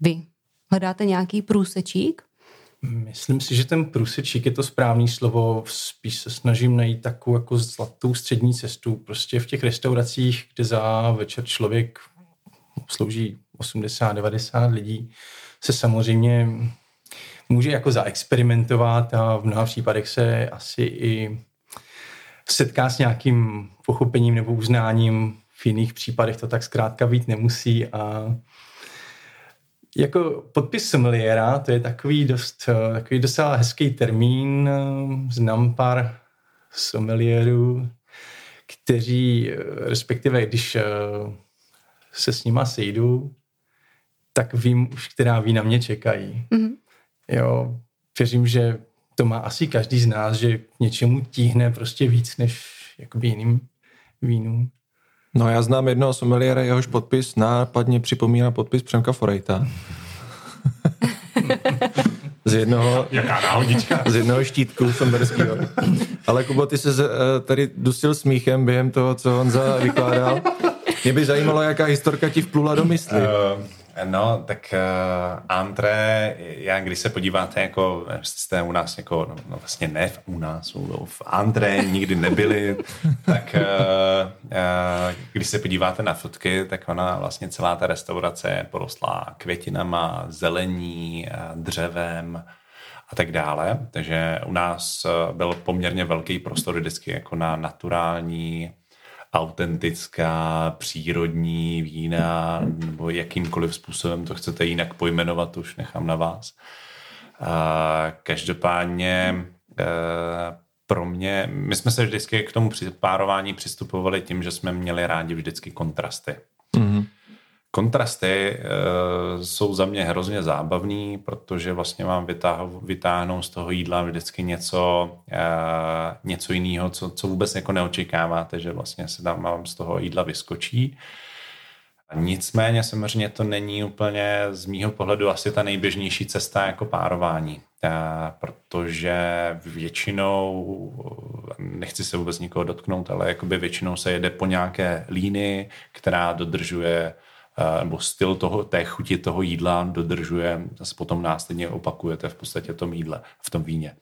vy? Hledáte nějaký průsečík? Myslím si, že ten průsečík je to správné slovo. Spíš se snažím najít takovou jako zlatou střední cestu. Prostě v těch restauracích, kde za večer člověk slouží 80-90 lidí, se samozřejmě může jako zaexperimentovat a v mnoha případech se asi i setká s nějakým pochopením nebo uznáním. V jiných případech to tak zkrátka být nemusí a jako podpis sommeliéra, to je takový dost, takový docela hezký termín. Znám pár sommelierů, kteří, respektive když se s nima sejdu, tak vím už, která vína mě čekají. Mm-hmm. Jo, věřím, že to má asi každý z nás, že k něčemu tíhne prostě víc než jakoby jiným vínům. No já znám jednoho someliéra, jehož podpis nápadně připomíná podpis Přemka Forejta. z jednoho, Jaká náhodička. z jednoho štítku somberského. Ale Kubo, ty se eh, tady dusil smíchem během toho, co Honza vykládal. Mě by zajímalo, jaká historka ti vplula do mysli. Uh, No, tak uh, antré, já když se podíváte, jako jste u nás, jako, no, no vlastně ne v, u nás, u, v antré nikdy nebyli, tak uh, uh, když se podíváte na fotky, tak ona vlastně celá ta restaurace je porostlá květinama, zelení, dřevem a tak dále. Takže u nás byl poměrně velký prostor vždycky jako na naturální autentická, přírodní vína, nebo jakýmkoliv způsobem to chcete jinak pojmenovat, to už nechám na vás. Každopádně e, pro mě, my jsme se vždycky k tomu párování přistupovali tím, že jsme měli rádi vždycky kontrasty. Mm-hmm. Kontrasty uh, jsou za mě hrozně zábavný, protože vlastně vám vytáhnou, z toho jídla vždycky něco, uh, něco jiného, co, co vůbec jako neočekáváte, že vlastně se tam vám z toho jídla vyskočí. Nicméně samozřejmě to není úplně z mýho pohledu asi ta nejběžnější cesta jako párování, protože většinou, nechci se vůbec nikoho dotknout, ale jakoby většinou se jede po nějaké líny, která dodržuje nebo styl toho, té chuti toho jídla dodržuje, zase potom následně opakujete v podstatě v tom jídle, v tom víně.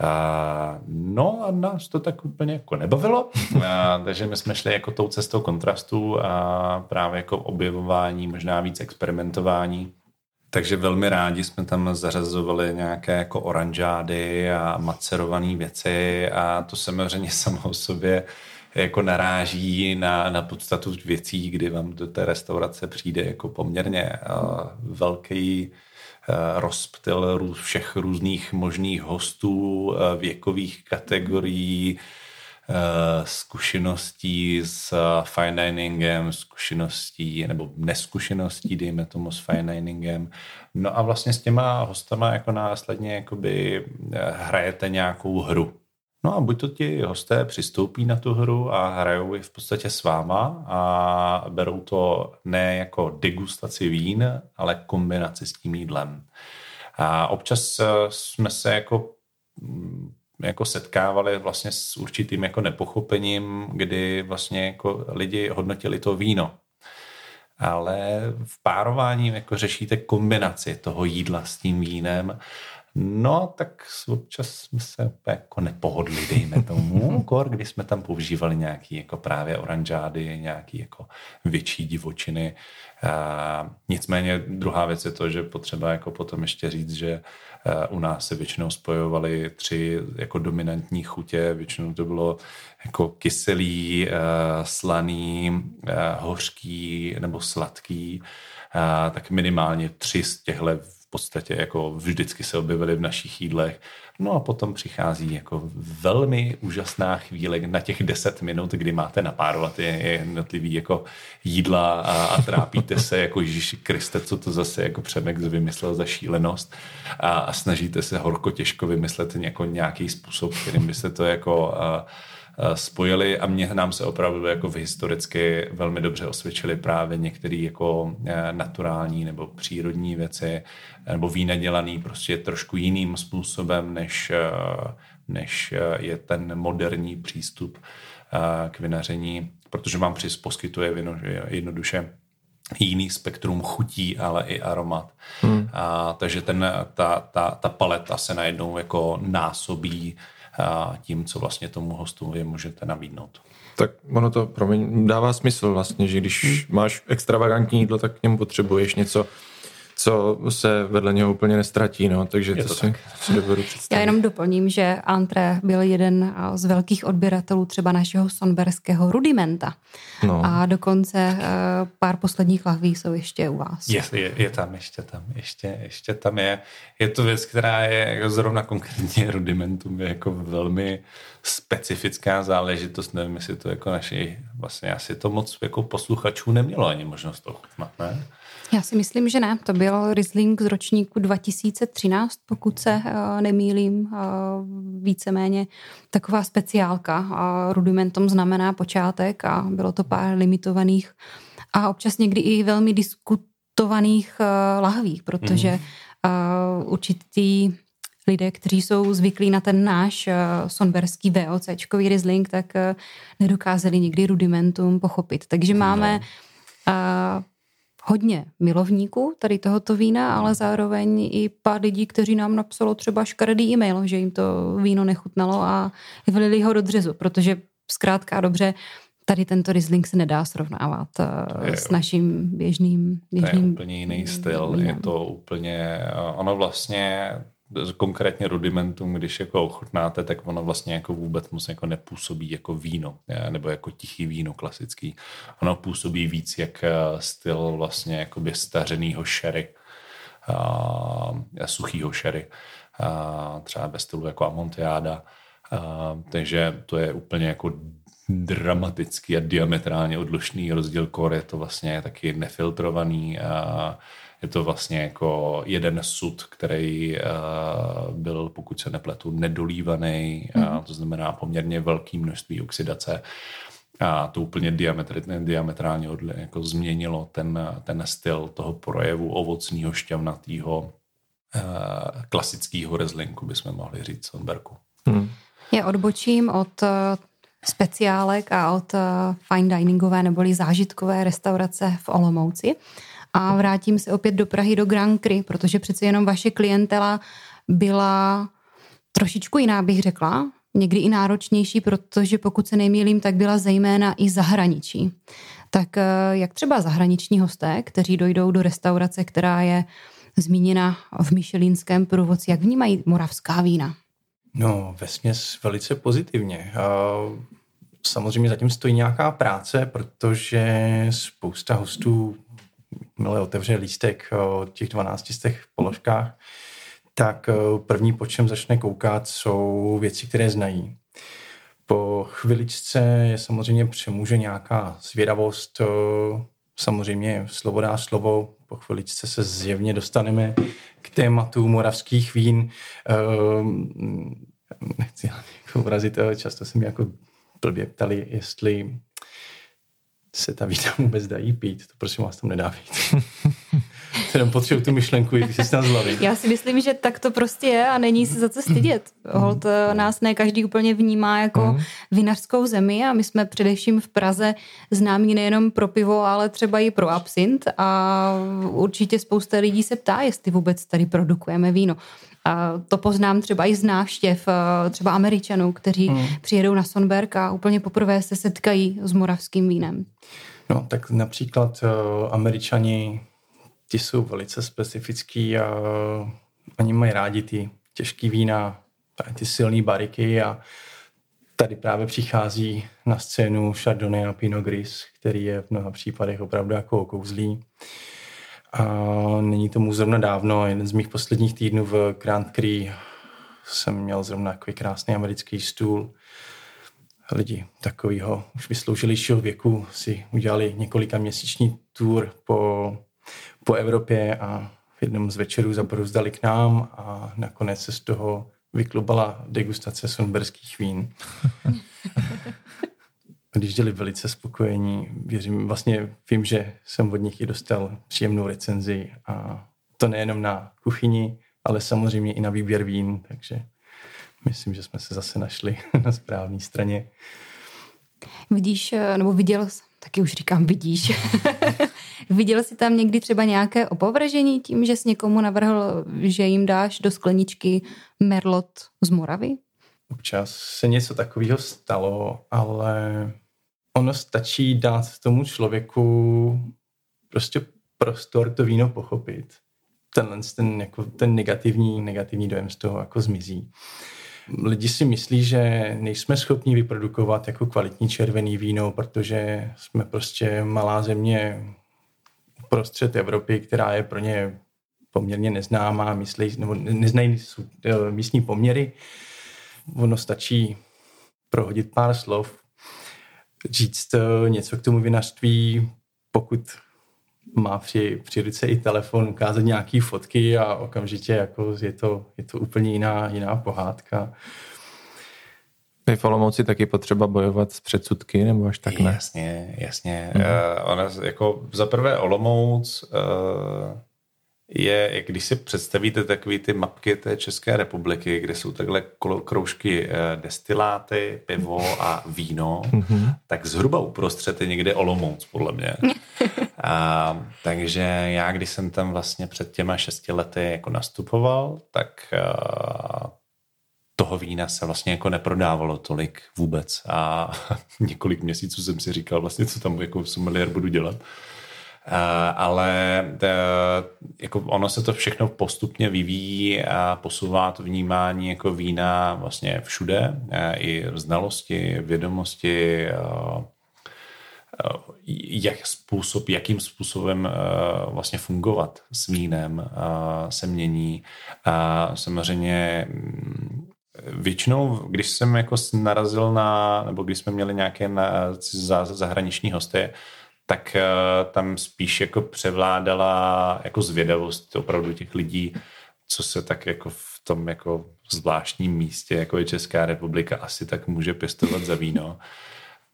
Uh, no a nás to tak úplně jako nebavilo, uh, takže my jsme šli jako tou cestou kontrastu a právě jako objevování, možná víc experimentování. Takže velmi rádi jsme tam zařazovali nějaké jako oranžády a macerované věci a to samozřejmě samo o sobě jako naráží na, na podstatu věcí, kdy vám do té restaurace přijde jako poměrně uh, velký Eh, rozptyl všech různých možných hostů, eh, věkových kategorií, eh, zkušeností s fine diningem, zkušeností nebo neskušeností, dejme tomu s fine diningem. No a vlastně s těma hostama jako následně jakoby hrajete nějakou hru. No a buď to ti hosté přistoupí na tu hru a hrajou ji v podstatě s váma a berou to ne jako degustaci vín, ale kombinaci s tím jídlem. A občas eh, jsme se jako mm, jako setkávali vlastně s určitým jako nepochopením, kdy vlastně jako lidi hodnotili to víno. Ale v párování jako řešíte kombinaci toho jídla s tím vínem No, tak občas jsme se jako nepohodli, dejme tomu, kor, kdy jsme tam používali nějaký jako právě oranžády, nějaký jako větší divočiny. A nicméně druhá věc je to, že potřeba jako potom ještě říct, že u nás se většinou spojovaly tři jako dominantní chutě, většinou to bylo jako kyselý, slaný, hořký nebo sladký, tak minimálně tři z těchto podstatě jako vždycky se objevily v našich jídlech. No a potom přichází jako velmi úžasná chvíle na těch 10 minut, kdy máte napárovat jednotlivý jako jídla a, a trápíte se jako Ježíši Kriste, co to zase jako Přemek vymyslel za šílenost a, a snažíte se horko těžko vymyslet nějaký způsob, kterým by se to jako a, spojili a mě, nám se opravdu jako v historicky velmi dobře osvědčily právě některé jako eh, naturální nebo přírodní věci eh, nebo vína dělaný prostě trošku jiným způsobem, než, než je ten moderní přístup k vinaření, protože vám přis poskytuje vino jednoduše jiný spektrum chutí, ale i aromat. Hmm. A, takže ten, ta, ta, ta paleta se najednou jako násobí tím, co vlastně tomu hostu vy můžete nabídnout. Tak ono to pro mě dává smysl vlastně, že když hmm. máš extravagantní jídlo, tak k němu potřebuješ něco, co se vedle něho úplně nestratí, no, takže to, to si, si dovedu představit. Já jenom doplním, že Antre byl jeden z velkých odběratelů třeba našeho sonberského rudimenta. No. A dokonce uh, pár posledních lahví jsou ještě u vás. Je, je, je tam, ještě tam, ještě, ještě tam je. Je to věc, která je jako zrovna konkrétně rudimentum, je jako velmi specifická záležitost. Nevím, jestli to jako naši, vlastně asi to moc jako posluchačů nemělo ani možnost ochutnat, ne? Já si myslím, že ne. To byl Riesling z ročníku 2013, pokud se uh, nemýlím. Uh, víceméně taková speciálka. Uh, rudimentom znamená počátek a bylo to pár limitovaných a občas někdy i velmi diskutovaných uh, lahví, protože uh, určitý lidé, kteří jsou zvyklí na ten náš uh, sonberský VOCčkový Riesling, tak uh, nedokázali nikdy rudimentum pochopit. Takže máme uh, hodně milovníků tady tohoto vína, ale zároveň i pár lidí, kteří nám napsalo třeba škaredý e-mail, že jim to víno nechutnalo a vylili ho do dřezu, protože zkrátka dobře tady tento Riesling se nedá srovnávat je, s naším běžným, běžným... To je úplně jiný styl, vínem. je to úplně... Ono vlastně konkrétně rudimentum, když jako ochutnáte, tak ono vlastně jako vůbec moc jako nepůsobí jako víno, nebo jako tichý víno klasický. Ono působí víc jak eh, styl vlastně jakoby stařenýho sherry, a, suchýho sherry, třeba ve stylu jako Amontillada, A, takže to je úplně jako dramatický a diametrálně odlišný rozdíl kor. Je to vlastně taky nefiltrovaný a je to vlastně jako jeden sud, který byl, pokud se nepletu, nedolívaný, mm. a to znamená poměrně velké množství oxidace. A to úplně diametrálně, diametrálně odli, jako změnilo ten, ten styl toho projevu ovocného, šťavnatého, klasického rezlinku, bychom mohli říct, Sonberku. Hmm. Já odbočím od speciálek a od fine diningové neboli zážitkové restaurace v Olomouci a vrátím se opět do Prahy do Grand Cru, protože přece jenom vaše klientela byla trošičku jiná, bych řekla, někdy i náročnější, protože pokud se nemýlím, tak byla zejména i zahraničí. Tak eh, jak třeba zahraniční hosté, kteří dojdou do restaurace, která je zmíněna v Michelínském průvodci, jak vnímají moravská vína? No, vesměs velice pozitivně. Samozřejmě zatím stojí nějaká práce, protože spousta hostů jakmile otevře lístek o těch 12 z těch položkách, tak první, po čem začne koukat, jsou věci, které znají. Po chviličce je samozřejmě přemůže nějaká zvědavost, samozřejmě slovo dá slovo, po chviličce se zjevně dostaneme k tématu moravských vín. Nechci jako urazit, často jsem jako blbě ptali, jestli se ta vína vůbec dají pít. To prosím vás tam nedá pít. Jenom potřebuji tu myšlenku, když se tam zlavit. Já si myslím, že tak to prostě je a není se za co stydět. Hold eh, nás ne každý úplně vnímá jako mm. vinařskou zemi a my jsme především v Praze známí nejenom pro pivo, ale třeba i pro absint a určitě spousta lidí se ptá, jestli vůbec tady produkujeme víno. To poznám třeba i z návštěv eh, třeba Američanů, kteří hmm. přijedou na Sonberg a úplně poprvé se setkají s moravským vínem. No, tak například uh, Američani, ti jsou velice specifický a oni mají rádi ty těžké vína, ty silné bariky a tady právě přichází na scénu Chardonnay a Pinot Gris, který je v mnoha případech opravdu jako kouzlý. A není tomu zrovna dávno, jeden z mých posledních týdnů v Grand Cru jsem měl zrovna takový krásný americký stůl. Lidi takového už vysloužilejšího věku si udělali několika měsíční tour po, po Evropě a v jednom z večerů zabrouzdali k nám a nakonec se z toho vyklubala degustace sunberských vín. když byli velice spokojení. Věřím, vlastně vím, že jsem od nich i dostal příjemnou recenzi a to nejenom na kuchyni, ale samozřejmě i na výběr vín, takže myslím, že jsme se zase našli na správné straně. Vidíš, nebo viděl, taky už říkám vidíš, viděl jsi tam někdy třeba nějaké opovržení tím, že jsi někomu navrhl, že jim dáš do skleničky merlot z Moravy? Občas se něco takového stalo, ale ono stačí dát tomu člověku prostě prostor to víno pochopit. Tenhle ten, jako, ten negativní, negativní dojem z toho jako zmizí. Lidi si myslí, že nejsme schopni vyprodukovat jako kvalitní červený víno, protože jsme prostě malá země prostřed Evropy, která je pro ně poměrně neznámá, myslí, nebo neznají eh, místní poměry. Ono stačí prohodit pár slov, říct eh, něco k tomu vinařství, pokud má při, při ruce i telefon, ukázat nějaké fotky a okamžitě jako je, to, je to úplně jiná, jiná pohádka. Je v Olomouci taky potřeba bojovat s předsudky, nebo až tak ne? Jasně, jasně. Mm. Uh, ona, jako za prvé Olomouc uh, je, jak když si představíte takové ty mapky té České republiky, kde jsou takhle kroužky eh, destiláty, pivo a víno, mm-hmm. tak zhruba uprostřed je někde Olomouc, podle mě. a, takže já, když jsem tam vlastně před těma šesti lety jako nastupoval, tak eh, toho vína se vlastně jako neprodávalo tolik vůbec a několik měsíců jsem si říkal vlastně, co tam jako sommelier budu dělat. Eh, ale eh, jako ono se to všechno postupně vyvíjí a posouvá to vnímání jako vína vlastně všude, eh, i znalosti, vědomosti, jak způsob, jakým způsobem vlastně fungovat s vínem se mění. A samozřejmě mm, většinou, když jsem jako narazil na, nebo když jsme měli nějaké na, zahraniční hosty, tak uh, tam spíš jako převládala jako zvědavost opravdu těch lidí, co se tak jako v tom jako zvláštním místě, jako je Česká republika, asi tak může pěstovat za víno.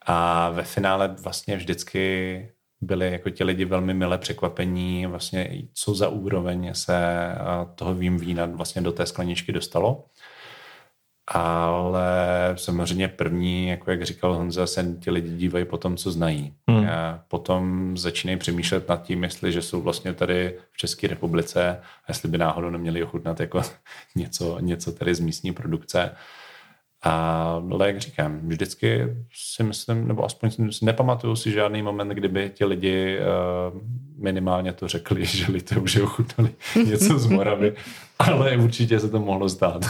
A ve finále vlastně vždycky byli jako ti lidi velmi milé překvapení, vlastně co za úroveň se toho vím vína vlastně do té skleničky dostalo. Ale samozřejmě první, jako jak říkal Honza, se ti lidi dívají po tom, co znají. Hmm. A potom začínají přemýšlet nad tím, jestli že jsou vlastně tady v České republice a jestli by náhodou neměli ochutnat jako něco, něco tady z místní produkce. Ale jak říkám, vždycky si myslím, nebo aspoň si nepamatuju si žádný moment, kdyby ti lidi uh, minimálně to řekli, že to že ochutnali něco z Moravy, ale určitě se to mohlo zdát.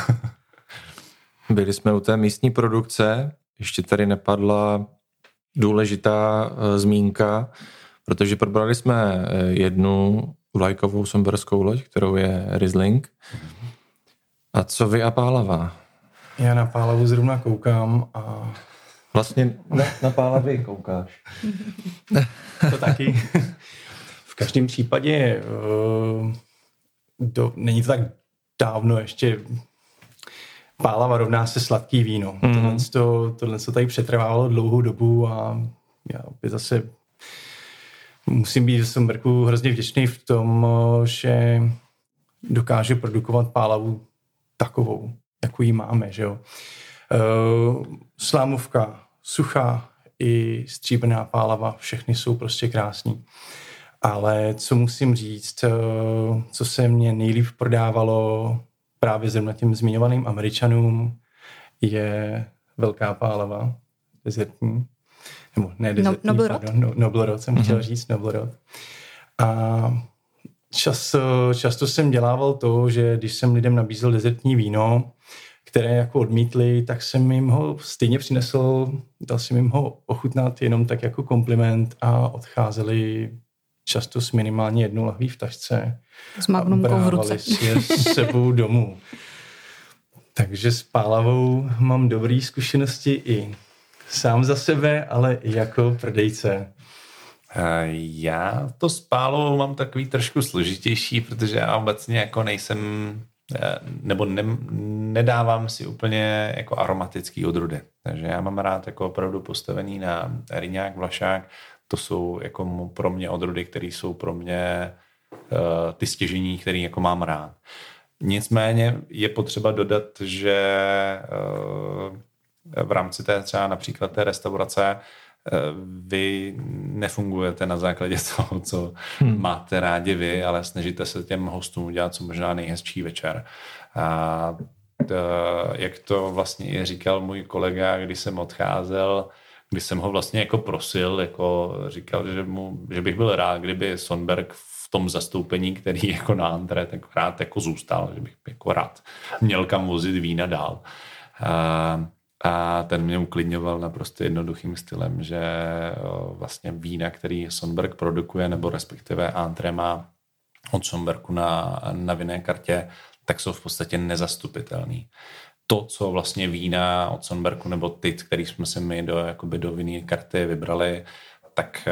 Byli jsme u té místní produkce, ještě tady nepadla důležitá uh, zmínka, protože probrali jsme uh, jednu vlajkovou somberskou loď, kterou je Riesling. A co vy a Pálava? Já na Pálavu zrovna koukám a... Vlastně na, na Pálavy koukáš. to taky. v každém případě uh, do, není to tak dávno ještě Pálava rovná se sladký víno. Mm. Tohle, to, tohle to tady přetrvávalo dlouhou dobu a já opět zase musím být Somberku hrozně vděčný v tom, že dokáže produkovat pálavu takovou jakou ji máme. Že jo? Uh, slámovka, suchá i stříbrná pálava, všechny jsou prostě krásní. Ale co musím říct, uh, co se mně nejlíp prodávalo právě zrovna těm zmiňovaným Američanům, je velká pálava, dezertní, nebo ne no, dezertní, no, Noblerod? pardon, no, Noblerod jsem mm-hmm. chtěl říct, Noblerod. A čas, často jsem dělával to, že když jsem lidem nabízel dezertní víno, které jako odmítli, tak jsem jim ho stejně přinesl, dal jsem jim ho ochutnat jenom tak jako kompliment a odcházeli často s minimálně jednou lahví v tašce. S magnumkou v ruce. si je s sebou domů. Takže s pálavou mám dobré zkušenosti i sám za sebe, ale i jako prodejce. Já to s pálovou mám takový trošku složitější, protože já obecně jako nejsem Eh, nebo ne, nedávám si úplně jako aromatický odrůdy. Takže já mám rád jako opravdu postavený na riňák, vlašák. To jsou jako pro mě odrůdy, které jsou pro mě uh, ty stěžení, které jako mám rád. Nicméně je potřeba dodat, že uh, v rámci té třeba například té restaurace Eh, vy nefungujete na základě toho, co hmm. máte rádi vy, ale snažíte se těm hostům udělat co možná nejhezčí večer. A to, jak to vlastně i říkal můj kolega, když jsem odcházel, když jsem ho vlastně jako prosil, jako říkal, že, mu, že bych byl rád, kdyby Sonberg v tom zastoupení, který jako na Andre, tak rád jako zůstal, že bych jako rád měl kam vozit vína dál. A, a ten mě uklidňoval naprosto jednoduchým stylem, že vlastně vína, který Sonberg produkuje, nebo respektive Antre má od Sonbergu na, na vinné kartě, tak jsou v podstatě nezastupitelný. To, co vlastně vína od Sonbergu, nebo ty, který jsme si my do, jakoby do vinné karty vybrali, tak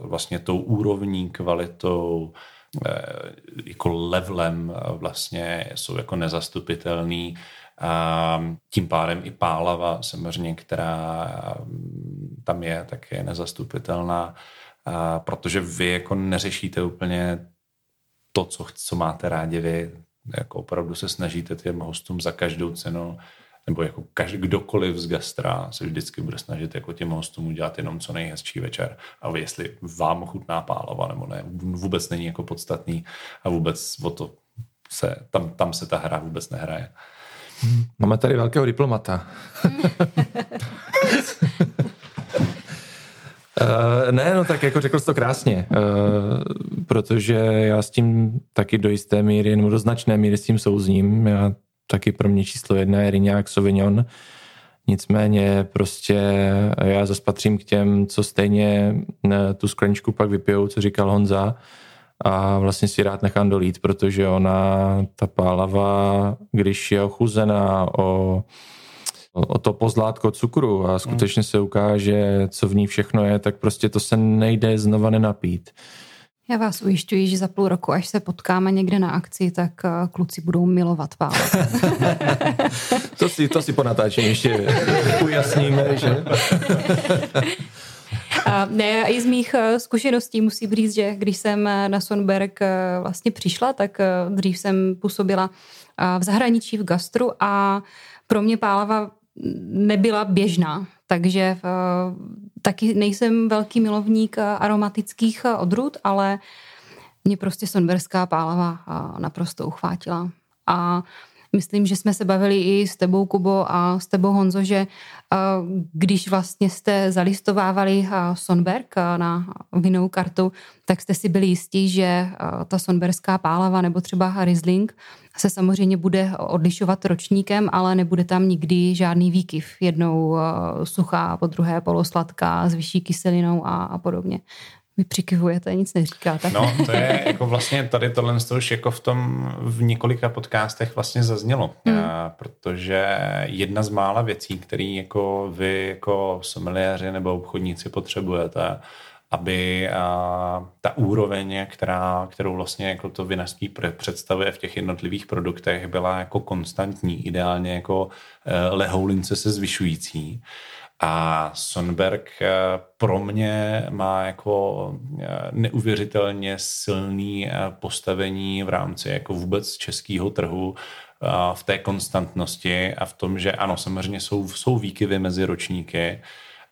vlastně tou úrovní, kvalitou, e, jako levelem vlastně jsou jako nezastupitelný. A tím pádem i pálava samozřejmě, která mm, tam je, tak je nezastupitelná, a protože vy jako neřešíte úplně to, co, co máte rádi vy, jako opravdu se snažíte těm hostům za každou cenu nebo jako každý, kdokoliv z gastra se vždycky bude snažit jako těm hostům udělat jenom co nejhezčí večer. A jestli vám chutná pálava nebo ne, vůbec není jako podstatný a vůbec o to se, tam, tam se ta hra vůbec nehraje. Máme tady velkého diplomata. Uh, ne, no tak jako řekl jsi to krásně, uh, protože já s tím taky do jisté míry, nebo do značné míry s tím souzním. Já taky pro mě číslo jedna je Rignac Sauvignon. Nicméně prostě já zase patřím k těm, co stejně tu skleničku pak vypijou, co říkal Honza, a vlastně si rád nechám dolít, protože ona, ta pálava, když je ochuzená o, o to pozlátko cukru a skutečně se ukáže, co v ní všechno je, tak prostě to se nejde znova nenapít. Já vás ujišťuji, že za půl roku, až se potkáme někde na akci, tak eh, kluci budou milovat vás. to, si, to si po natáčení ještě ujasníme, že? A ne, i z mých eh, zkušeností musím říct, že když jsem eh, na Sonberg vlastně přišla, tak dřív jsem působila v zahraničí v gastru a pro mě pálava nebyla běžná, takže taky nejsem velký milovník aromatických odrůd, ale mě prostě sonberská pálava naprosto uchvátila. A myslím, že jsme se bavili i s tebou, Kubo, a s tebou, Honzo, že když vlastně jste zalistovávali Sonberg na vinou kartu, tak jste si byli jistí, že ta sonberská pálava nebo třeba Riesling se samozřejmě bude odlišovat ročníkem, ale nebude tam nikdy žádný výkyv. Jednou suchá, po druhé polosladká, s vyšší kyselinou a, a podobně. Vy přikivujete, nic neříkáte. No, to je jako vlastně tady tohle už jako v tom v několika podcastech vlastně zaznělo, hmm. a, protože jedna z mála věcí, které jako vy jako someliéři nebo obchodníci potřebujete, aby a, ta úroveň, která, kterou vlastně jako to vinařství představuje v těch jednotlivých produktech, byla jako konstantní, ideálně jako e, lehoulince se zvyšující. A Sonberg eh, pro mě má jako eh, neuvěřitelně silný eh, postavení v rámci jako vůbec českého trhu v té konstantnosti a v tom, že ano, samozřejmě jsou, jsou výkyvy mezi ročníky,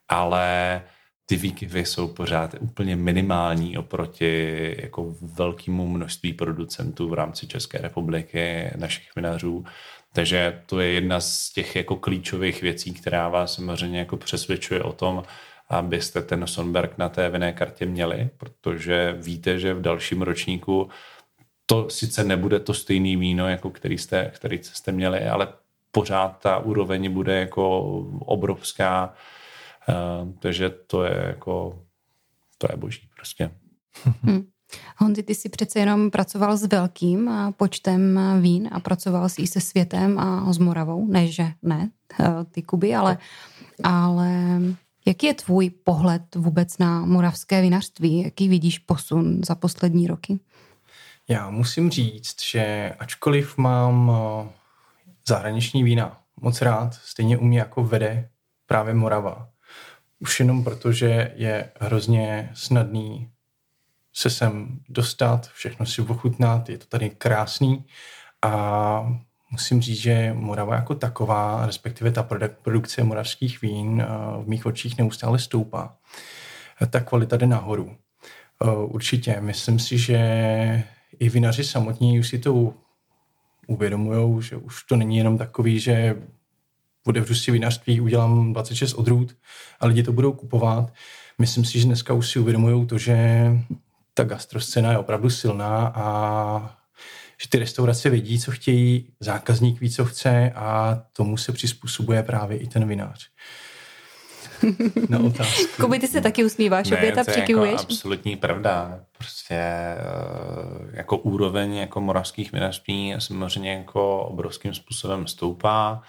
ale ty výkyvy jsou pořád úplně minimální oproti jako velkému množství producentů v rámci České republiky, našich vinařů. Takže to je jedna z těch jako klíčových věcí, která vás samozřejmě jako přesvědčuje o tom, abyste ten Sonberg na té vinné kartě měli, protože víte, že v dalším ročníku to sice nebude to stejný víno, jako který jste, který jste měli, ale pořád ta úroveň bude jako obrovská, uh, takže to je jako, to je boží prostě. Hmm. Honzi, ty jsi přece jenom pracoval s velkým počtem vín a pracoval jsi i se světem a s Moravou. Ne, že ne, eh, ty Kuby, ale, ale jaký je tvůj pohled vůbec na moravské vinařství? Jaký vidíš posun za poslední roky? Já musím říct, že ačkoliv mám eh, zahraniční vína moc rád, stejně u mě jako vede právě Morava. Už jenom proto, že je hrozně snadný se sem dostat, všechno si ochutnat, je to tady krásný a musím říct, že Morava jako taková, respektive ta produkce moravských vín eh, v mých očích neustále stoupá. Ta kvalita jde nahoru. Eh, určitě, myslím si, že i vinaři samotní už si to uvědomují, že už to není jenom takový, že bude v si vinařství, udělám 26 odrůd a lidi to budou kupovat. Myslím si, že dneska už si uvědomují to, že ta gastroscéna je opravdu silná a že ty restaurace vědí, co chtějí, zákazník ví, co chce a tomu se přizpůsobuje právě i ten vinář. Na otázku. Kuby, ty se taky usmíváš, ne, opět a přikivuješ? Jako absolutní pravda. Prostě eh, jako úroveň jako moravských vinařství samozřejmě jako obrovským způsobem stoupá.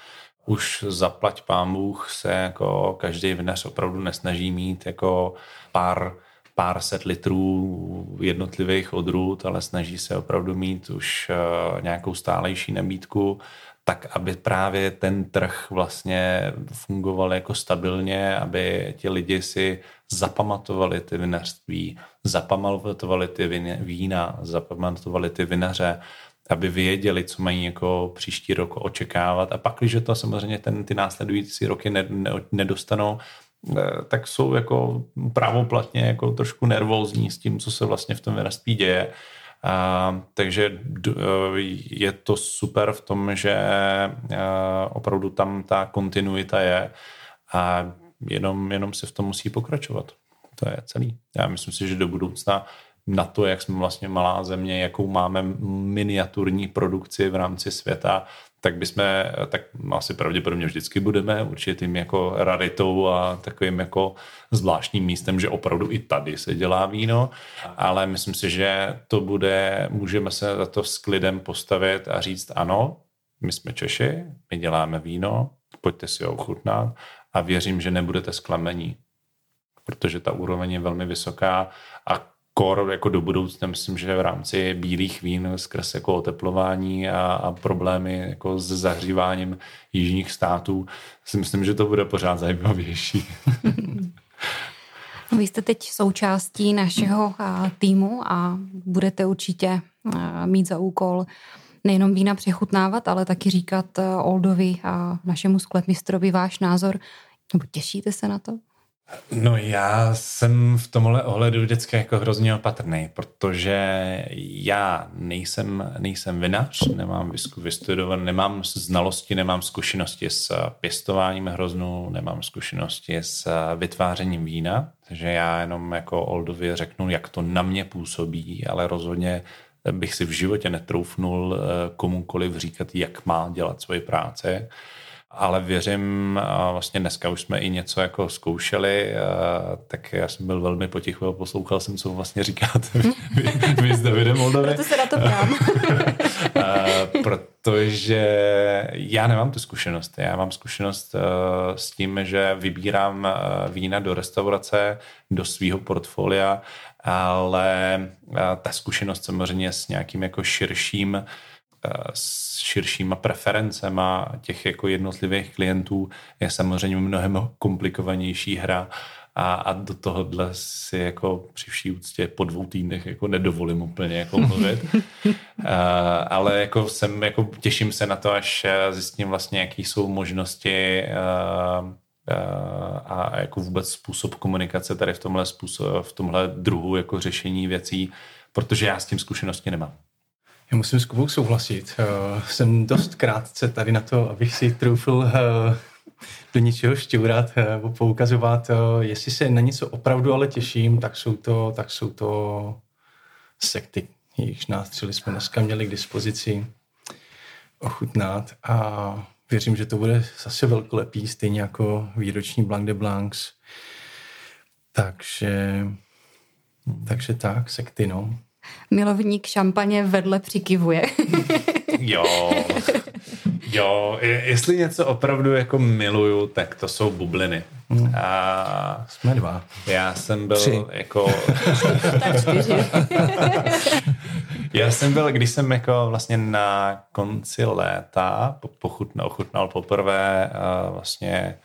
Už zaplať pán Bůh se jako každý vinař opravdu nesnaží mít jako pár pár set litrů jednotlivých odrůd, ale snaží se opravdu mít už eh, nějakou stálejší nabídku, tak aby právě ten trh vlastně fungoval jako stabilně, aby ti lidi si zapamatovali ty vinařství, zapamatovali ty vína, zapamatovali ty vinaře, aby věděli, co mají jako příští rok očekávat. A pak, když to samozřejmě ten, ty následující roky nedostanou, Eh, tak jsou jako právoplatně jako trošku nervózní s tím, co se vlastně v tom vinařství děje. A, takže eh, je to super v tom, že eh, opravdu tam ta kontinuita je a jenom, jenom se v tom musí pokračovat. To je celý. Já myslím si, že do budoucna na to, jak jsme vlastně malá země, jakou máme miniaturní produkci v rámci světa, tak bychom, tak asi pravděpodobně vždycky budeme určitým jako raritou a takovým jako zvláštním místem, že opravdu i tady se dělá víno, ale myslím si, že to bude, můžeme se za to s klidem postavit a říct ano, my jsme Češi, my děláme víno, pojďte si ho ochutnat a věřím, že nebudete zklamení, protože ta úroveň je velmi vysoká a kor jako do budoucna, myslím, že v rámci bílých vín skrz jako oteplování a, a problémy jako s zahříváním jižních států, si myslím, že to bude pořád zajímavější. Vy jste teď součástí našeho týmu a budete určitě mít za úkol nejenom vína přechutnávat, ale taky říkat Oldovi a našemu sklepmistrovi váš názor. Nebo těšíte se na to? No já jsem v tomhle ohledu vždycky jako hrozně opatrný, protože já nejsem, nejsem vinař, nemám vystudovat, nemám znalosti, nemám zkušenosti s pěstováním hroznů, nemám zkušenosti s vytvářením vína, takže já jenom jako Oldovi řeknu, jak to na mě působí, ale rozhodně bych si v životě netroufnul eh, komukoliv říkat, jak má dělat svoji práci ale věřím, a vlastně dneska už jsme i něco jako zkoušeli, tak já jsem byl velmi potichu a poslouchal jsem, co vlastně říkáte vy, vy s Davidem Moldovi. Proto se na to ptám. protože já nemám tu zkušenost. Já mám zkušenost s tím, že vybírám vína do restaurace, do svého portfolia, ale ta zkušenost samozřejmě s nějakým jako širším s širšíma preferencema těch jako jednotlivých klientů je samozřejmě mnohem komplikovanější hra a, a do tohohle si jako při vší úctě po dvou týdnech jako nedovolím úplně jako mluvit. a, ale jako jsem, jako těším se na to, až zjistím vlastně, jaký jsou možnosti a, a, a jako vůbec způsob komunikace tady v tomhle, způsob, v tomhle druhu jako řešení věcí, protože já s tím zkušenosti nemám. Já musím s Kubou souhlasit. Uh, jsem dost krátce tady na to, abych si troufl uh, do něčeho šťourat, uh, poukazovat. Uh, jestli se na něco opravdu ale těším, tak jsou to, tak jsou to sekty. Jejichž nástřely jsme dneska měli k dispozici ochutnat a věřím, že to bude zase velkolepý, stejně jako výroční Blanc de Blancs. Takže, takže tak, sekty, no milovník šampaně vedle přikivuje. jo, jo, jestli něco opravdu jako miluju, tak to jsou bubliny. Hmm. A Jsme dva. Já jsem byl Tři. jako... já jsem byl, když jsem jako vlastně na konci léta pochutnal, ochutnal poprvé uh, vlastně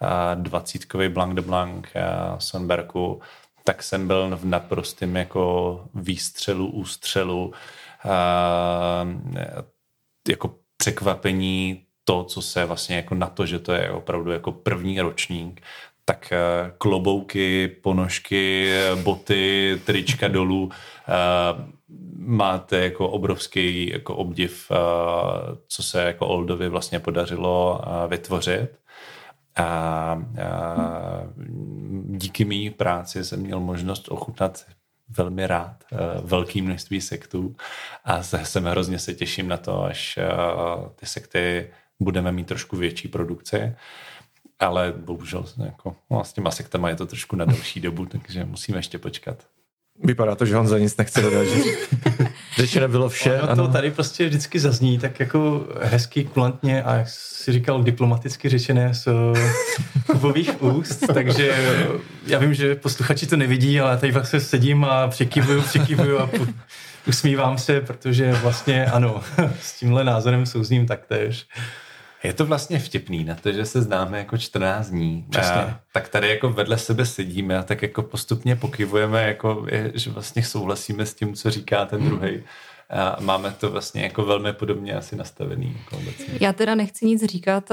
uh, dvacítkový Blanc de Blanc uh, Sonberku, tak jsem byl v naprostém jako výstřelu, ústřelu, jako překvapení to, co se vlastně jako na to, že to je opravdu jako první ročník, tak klobouky, ponožky, boty, trička dolů, máte jako obrovský jako obdiv, co se jako Oldovi vlastně podařilo vytvořit. A, a díky mý práci jsem měl možnost ochutnat velmi rád velké množství sektů. A se hrozně se těším na to, až ty sekty budeme mít trošku větší produkci ale bohužel jako, no, s těma sektama je to trošku na další dobu, takže musíme ještě počkat. Vypadá to, že on za nic nechce dodat, řečeno bylo vše. Ono to tady prostě vždycky zazní tak jako hezky, kulantně a jak si říkal diplomaticky řečené z kubových úst, takže já vím, že posluchači to nevidí, ale tady vlastně sedím a překyvuju, překyvuju a usmívám se, protože vlastně ano, s tímhle názorem souzním taktéž. Je to vlastně vtipný na to, že se známe jako 14 dní. Přesně. A, tak tady jako vedle sebe sedíme a tak jako postupně pokyvujeme, jako, že vlastně souhlasíme s tím, co říká ten druhý. Hmm. A máme to vlastně jako velmi podobně asi nastavený. Jako obecně. Já teda nechci nic říkat,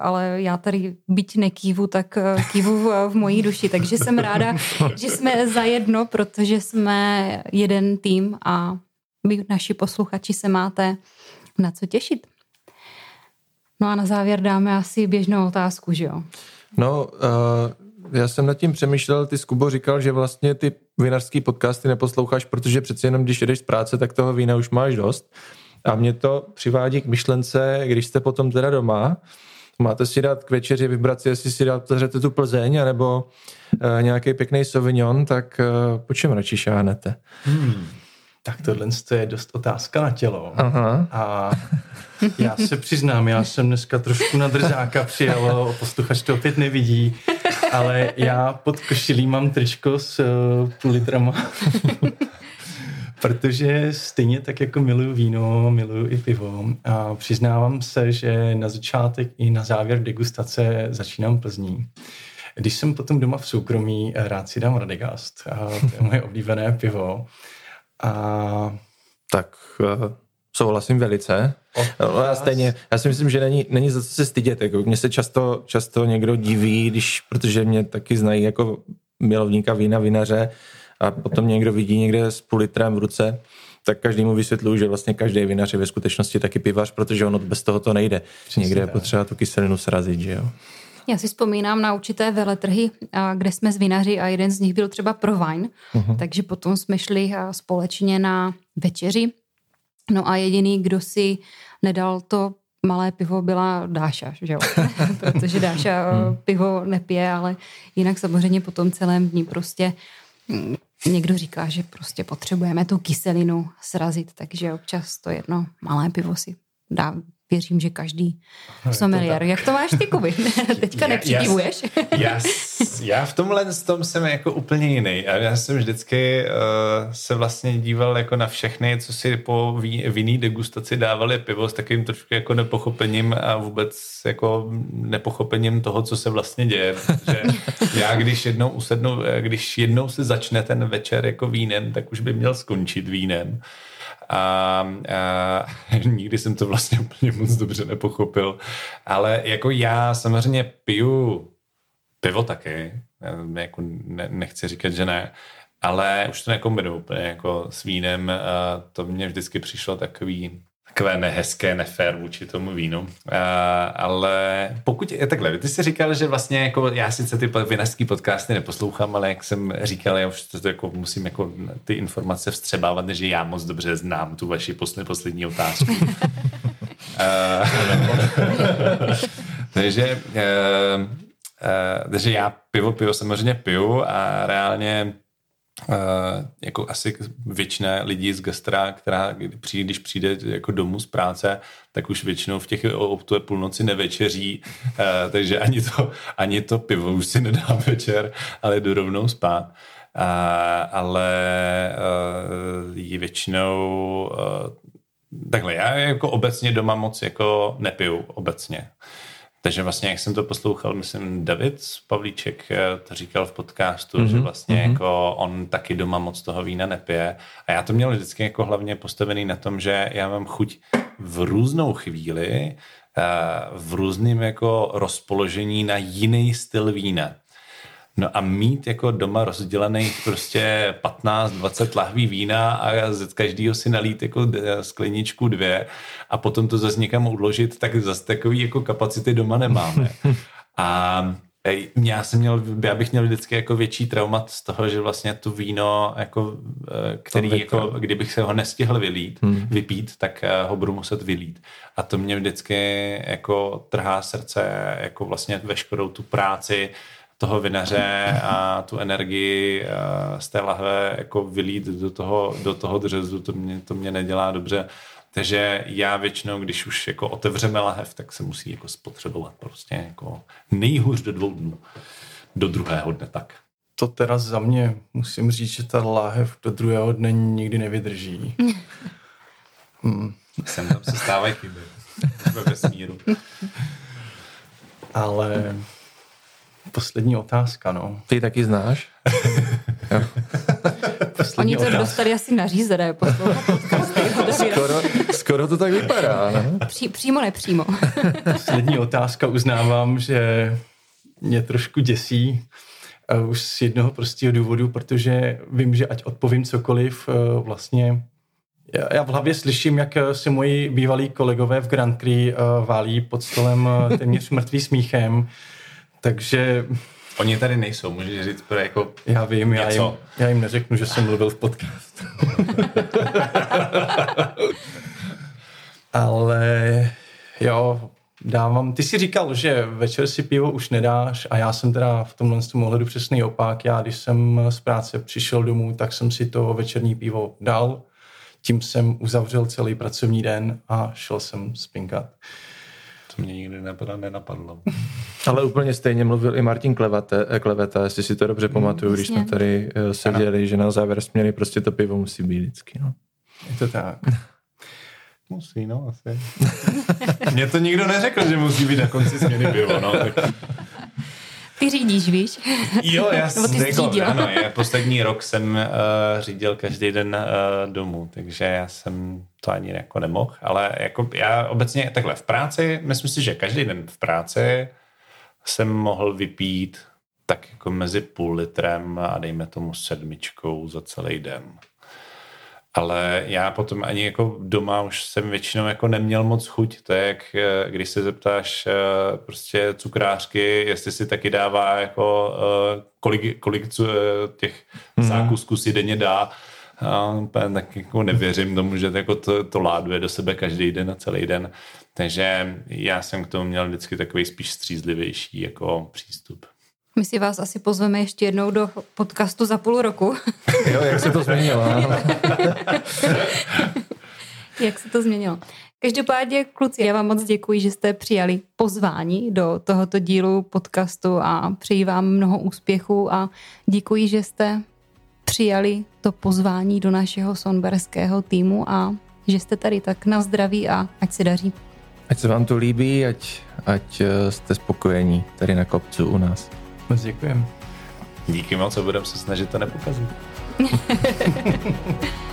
ale já tady byť nekývu, tak kývu v mojí duši, takže jsem ráda, že jsme zajedno, protože jsme jeden tým a vy, naši posluchači, se máte na co těšit. No a na závěr dáme asi běžnou otázku, že jo? No, uh, já jsem nad tím přemýšlel, ty Skubo říkal, že vlastně ty vinařský podcasty neposloucháš, protože přeci jenom když jdeš z práce, tak toho vína už máš dost. A mě to přivádí k myšlence, když jste potom teda doma, máte si dát k večeři vybrat si, jestli si dáte tu Plzeň, nebo uh, nějaký pěkný Sauvignon, tak uh, po čem radši šáhnete? Hmm. Tak tohle je dost otázka na tělo. Aha. A já se přiznám, já jsem dneska trošku na drzáka přijel, posluchač to opět nevidí, ale já pod košilí mám tričko s uh, půl litrama. Protože stejně tak jako miluju víno, miluju i pivo. A přiznávám se, že na začátek i na závěr degustace začínám Plzní. Když jsem potom doma v soukromí, rád si dám Radegast. A to je moje oblíbené pivo. A... Tak uh, souhlasím velice. No, já, stejně, já si myslím, že není, není za co se stydět. Jako, mně se často, často někdo diví, když, protože mě taky znají jako milovníka vína, vinaře a potom někdo vidí někde s půl litrem v ruce, tak každému vysvětluju, že vlastně každý vinař je ve skutečnosti taky pivař, protože ono bez toho to nejde. Přesně někde je potřeba tu kyselinu srazit, že jo. Já si vzpomínám na určité veletrhy, kde jsme z vinaři a jeden z nich byl třeba pro wine, uh-huh. takže potom jsme šli společně na večeři. No a jediný, kdo si nedal to malé pivo, byla Dáša, že jo? protože Dáša hmm. pivo nepije, ale jinak samozřejmě po tom celém dní prostě mm, někdo říká, že prostě potřebujeme tu kyselinu srazit, takže občas to jedno malé pivo si dá věřím, že každý no, someliér. Jak to máš ty, Kuby? Teďka nepřikývuješ. Já, já, já v tomhle tom jsem jako úplně jiný. Já jsem vždycky uh, se vlastně díval jako na všechny, co si po vinný degustaci dávali pivo s takovým trošku jako nepochopením a vůbec jako nepochopením toho, co se vlastně děje. Protože já když jednou usednu, když jednou se začne ten večer jako vínem, tak už by měl skončit vínem a, a nikdy jsem to vlastně úplně moc dobře nepochopil. Ale jako já samozřejmě piju pivo taky, já jako ne, nechci říkat, že ne, ale už to nekombinuju úplně jako s vínem. A to mě vždycky přišlo takový takové nehezké, nefér vůči tomu vínu. Uh, ale pokud je takhle, ty jsi říkal, že vlastně jako já sice ty vinařský podcasty neposlouchám, ale jak jsem říkal, já už to jako musím jako ty informace vstřebávat, že já moc dobře znám tu vaši poslední, poslední otázku. uh, takže, uh, uh, takže já pivo, pivo samozřejmě piju a reálně jako asi většina lidí z gastra, která přijde, když přijde jako domů z práce, tak už většinou v těch o té půlnoci nevečeří, uh, takže ani to, ani to pivo už si nedá večer, ale jdu rovnou spát. Uh, ale je většinou takhle, já jako obecně doma moc jako nepiju obecně. Takže vlastně, jak jsem to poslouchal, myslím, David Pavlíček eh, to říkal v podcastu, mm-hmm. že vlastně mm-hmm. jako on taky doma moc toho vína nepije. A já to měl vždycky jako hlavně postavený na tom, že já mám chuť v různou chvíli, eh, v různém jako rozpoložení na jiný styl vína. No a mít jako doma rozdělených prostě 15-20 lahví vína a z každého si nalít jako skleničku dvě a potom to zase někam odložit, tak zase takový jako kapacity doma nemáme. A já jsem měl, já bych měl vždycky jako větší traumat z toho, že vlastně tu víno, jako, eh, který jako, kdybych se ho nestihl vylít, hmm. vypít, tak eh, ho budu muset vylít. A to mě vždycky jako trhá srdce, jako vlastně veškerou tu práci, toho vinaře a tu energii z té lahve jako vylít do toho, do toho dřezu, to mě, to mě nedělá dobře. Takže já většinou, když už jako otevřeme lahev, tak se musí jako spotřebovat prostě jako nejhůř do dvou dnů. Do druhého dne tak. To teda za mě musím říct, že ta láhev do druhého dne nikdy nevydrží. hmm. Sem tam se stávají chyby ve vesmíru. Ale Poslední otázka, no. Ty taky znáš? Oni to dostali asi nařízené skoro, skoro to tak vypadá. Ne? Pří, přímo, nepřímo. Poslední otázka uznávám, že mě trošku děsí. Uh, už z jednoho prostého důvodu, protože vím, že ať odpovím cokoliv, uh, vlastně já, v hlavě slyším, jak se moji bývalí kolegové v Grand Prix válí pod stolem téměř mrtvý smíchem takže... Oni tady nejsou, můžeš říct pro jako Já vím, já jim, já jim neřeknu, že jsem mluvil v podcastu. Ale jo, dávám. Ty jsi říkal, že večer si pivo už nedáš a já jsem teda v tomhle tom ohledu přesný opak. Já, když jsem z práce přišel domů, tak jsem si to večerní pivo dal. Tím jsem uzavřel celý pracovní den a šel jsem spinkat. To mě nikdy nenapadlo. Ale úplně stejně mluvil i Martin Klevate, eh, Kleveta, jestli si to dobře pamatuju, když jsme tady eh, seděli, že na závěr směny prostě to pivo musí být vždycky. No. Je to tak. Musí, no, asi. Mně to nikdo neřekl, že musí být na konci směny pivo, no. Tak... Ty řídíš, víš? Jo, já ty jako, řídil. ano, já poslední rok jsem uh, řídil každý den uh, domů, takže já jsem to ani jako nemohl, ale jako já obecně takhle v práci, myslím si, že každý den v práci jsem mohl vypít tak jako mezi půl litrem a dejme tomu sedmičkou za celý den. Ale já potom ani jako doma už jsem většinou jako neměl moc chuť. To je jak, eh, když se zeptáš eh, prostě cukrářky, jestli si taky dává jako eh, kolik, kolik těch zákusků si denně dá. A tak jako nevěřím tomu, že jako to, to láduje do sebe každý den a celý den. Takže já jsem k tomu měl vždycky takový spíš střízlivější jako přístup. My si vás asi pozveme ještě jednou do podcastu za půl roku. Jo, jak se to změnilo. Jak se to změnilo? Každopádně, kluci, já vám moc děkuji, že jste přijali pozvání do tohoto dílu podcastu a přeji vám mnoho úspěchů a děkuji, že jste přijali to pozvání do našeho sonberského týmu a že jste tady tak na zdraví a ať se daří. Ať se vám to líbí, ať, ať eh, jste spokojení tady na kopcu u nás. Moc děkujeme. Díky moc a budeme se snažit to nepokazit.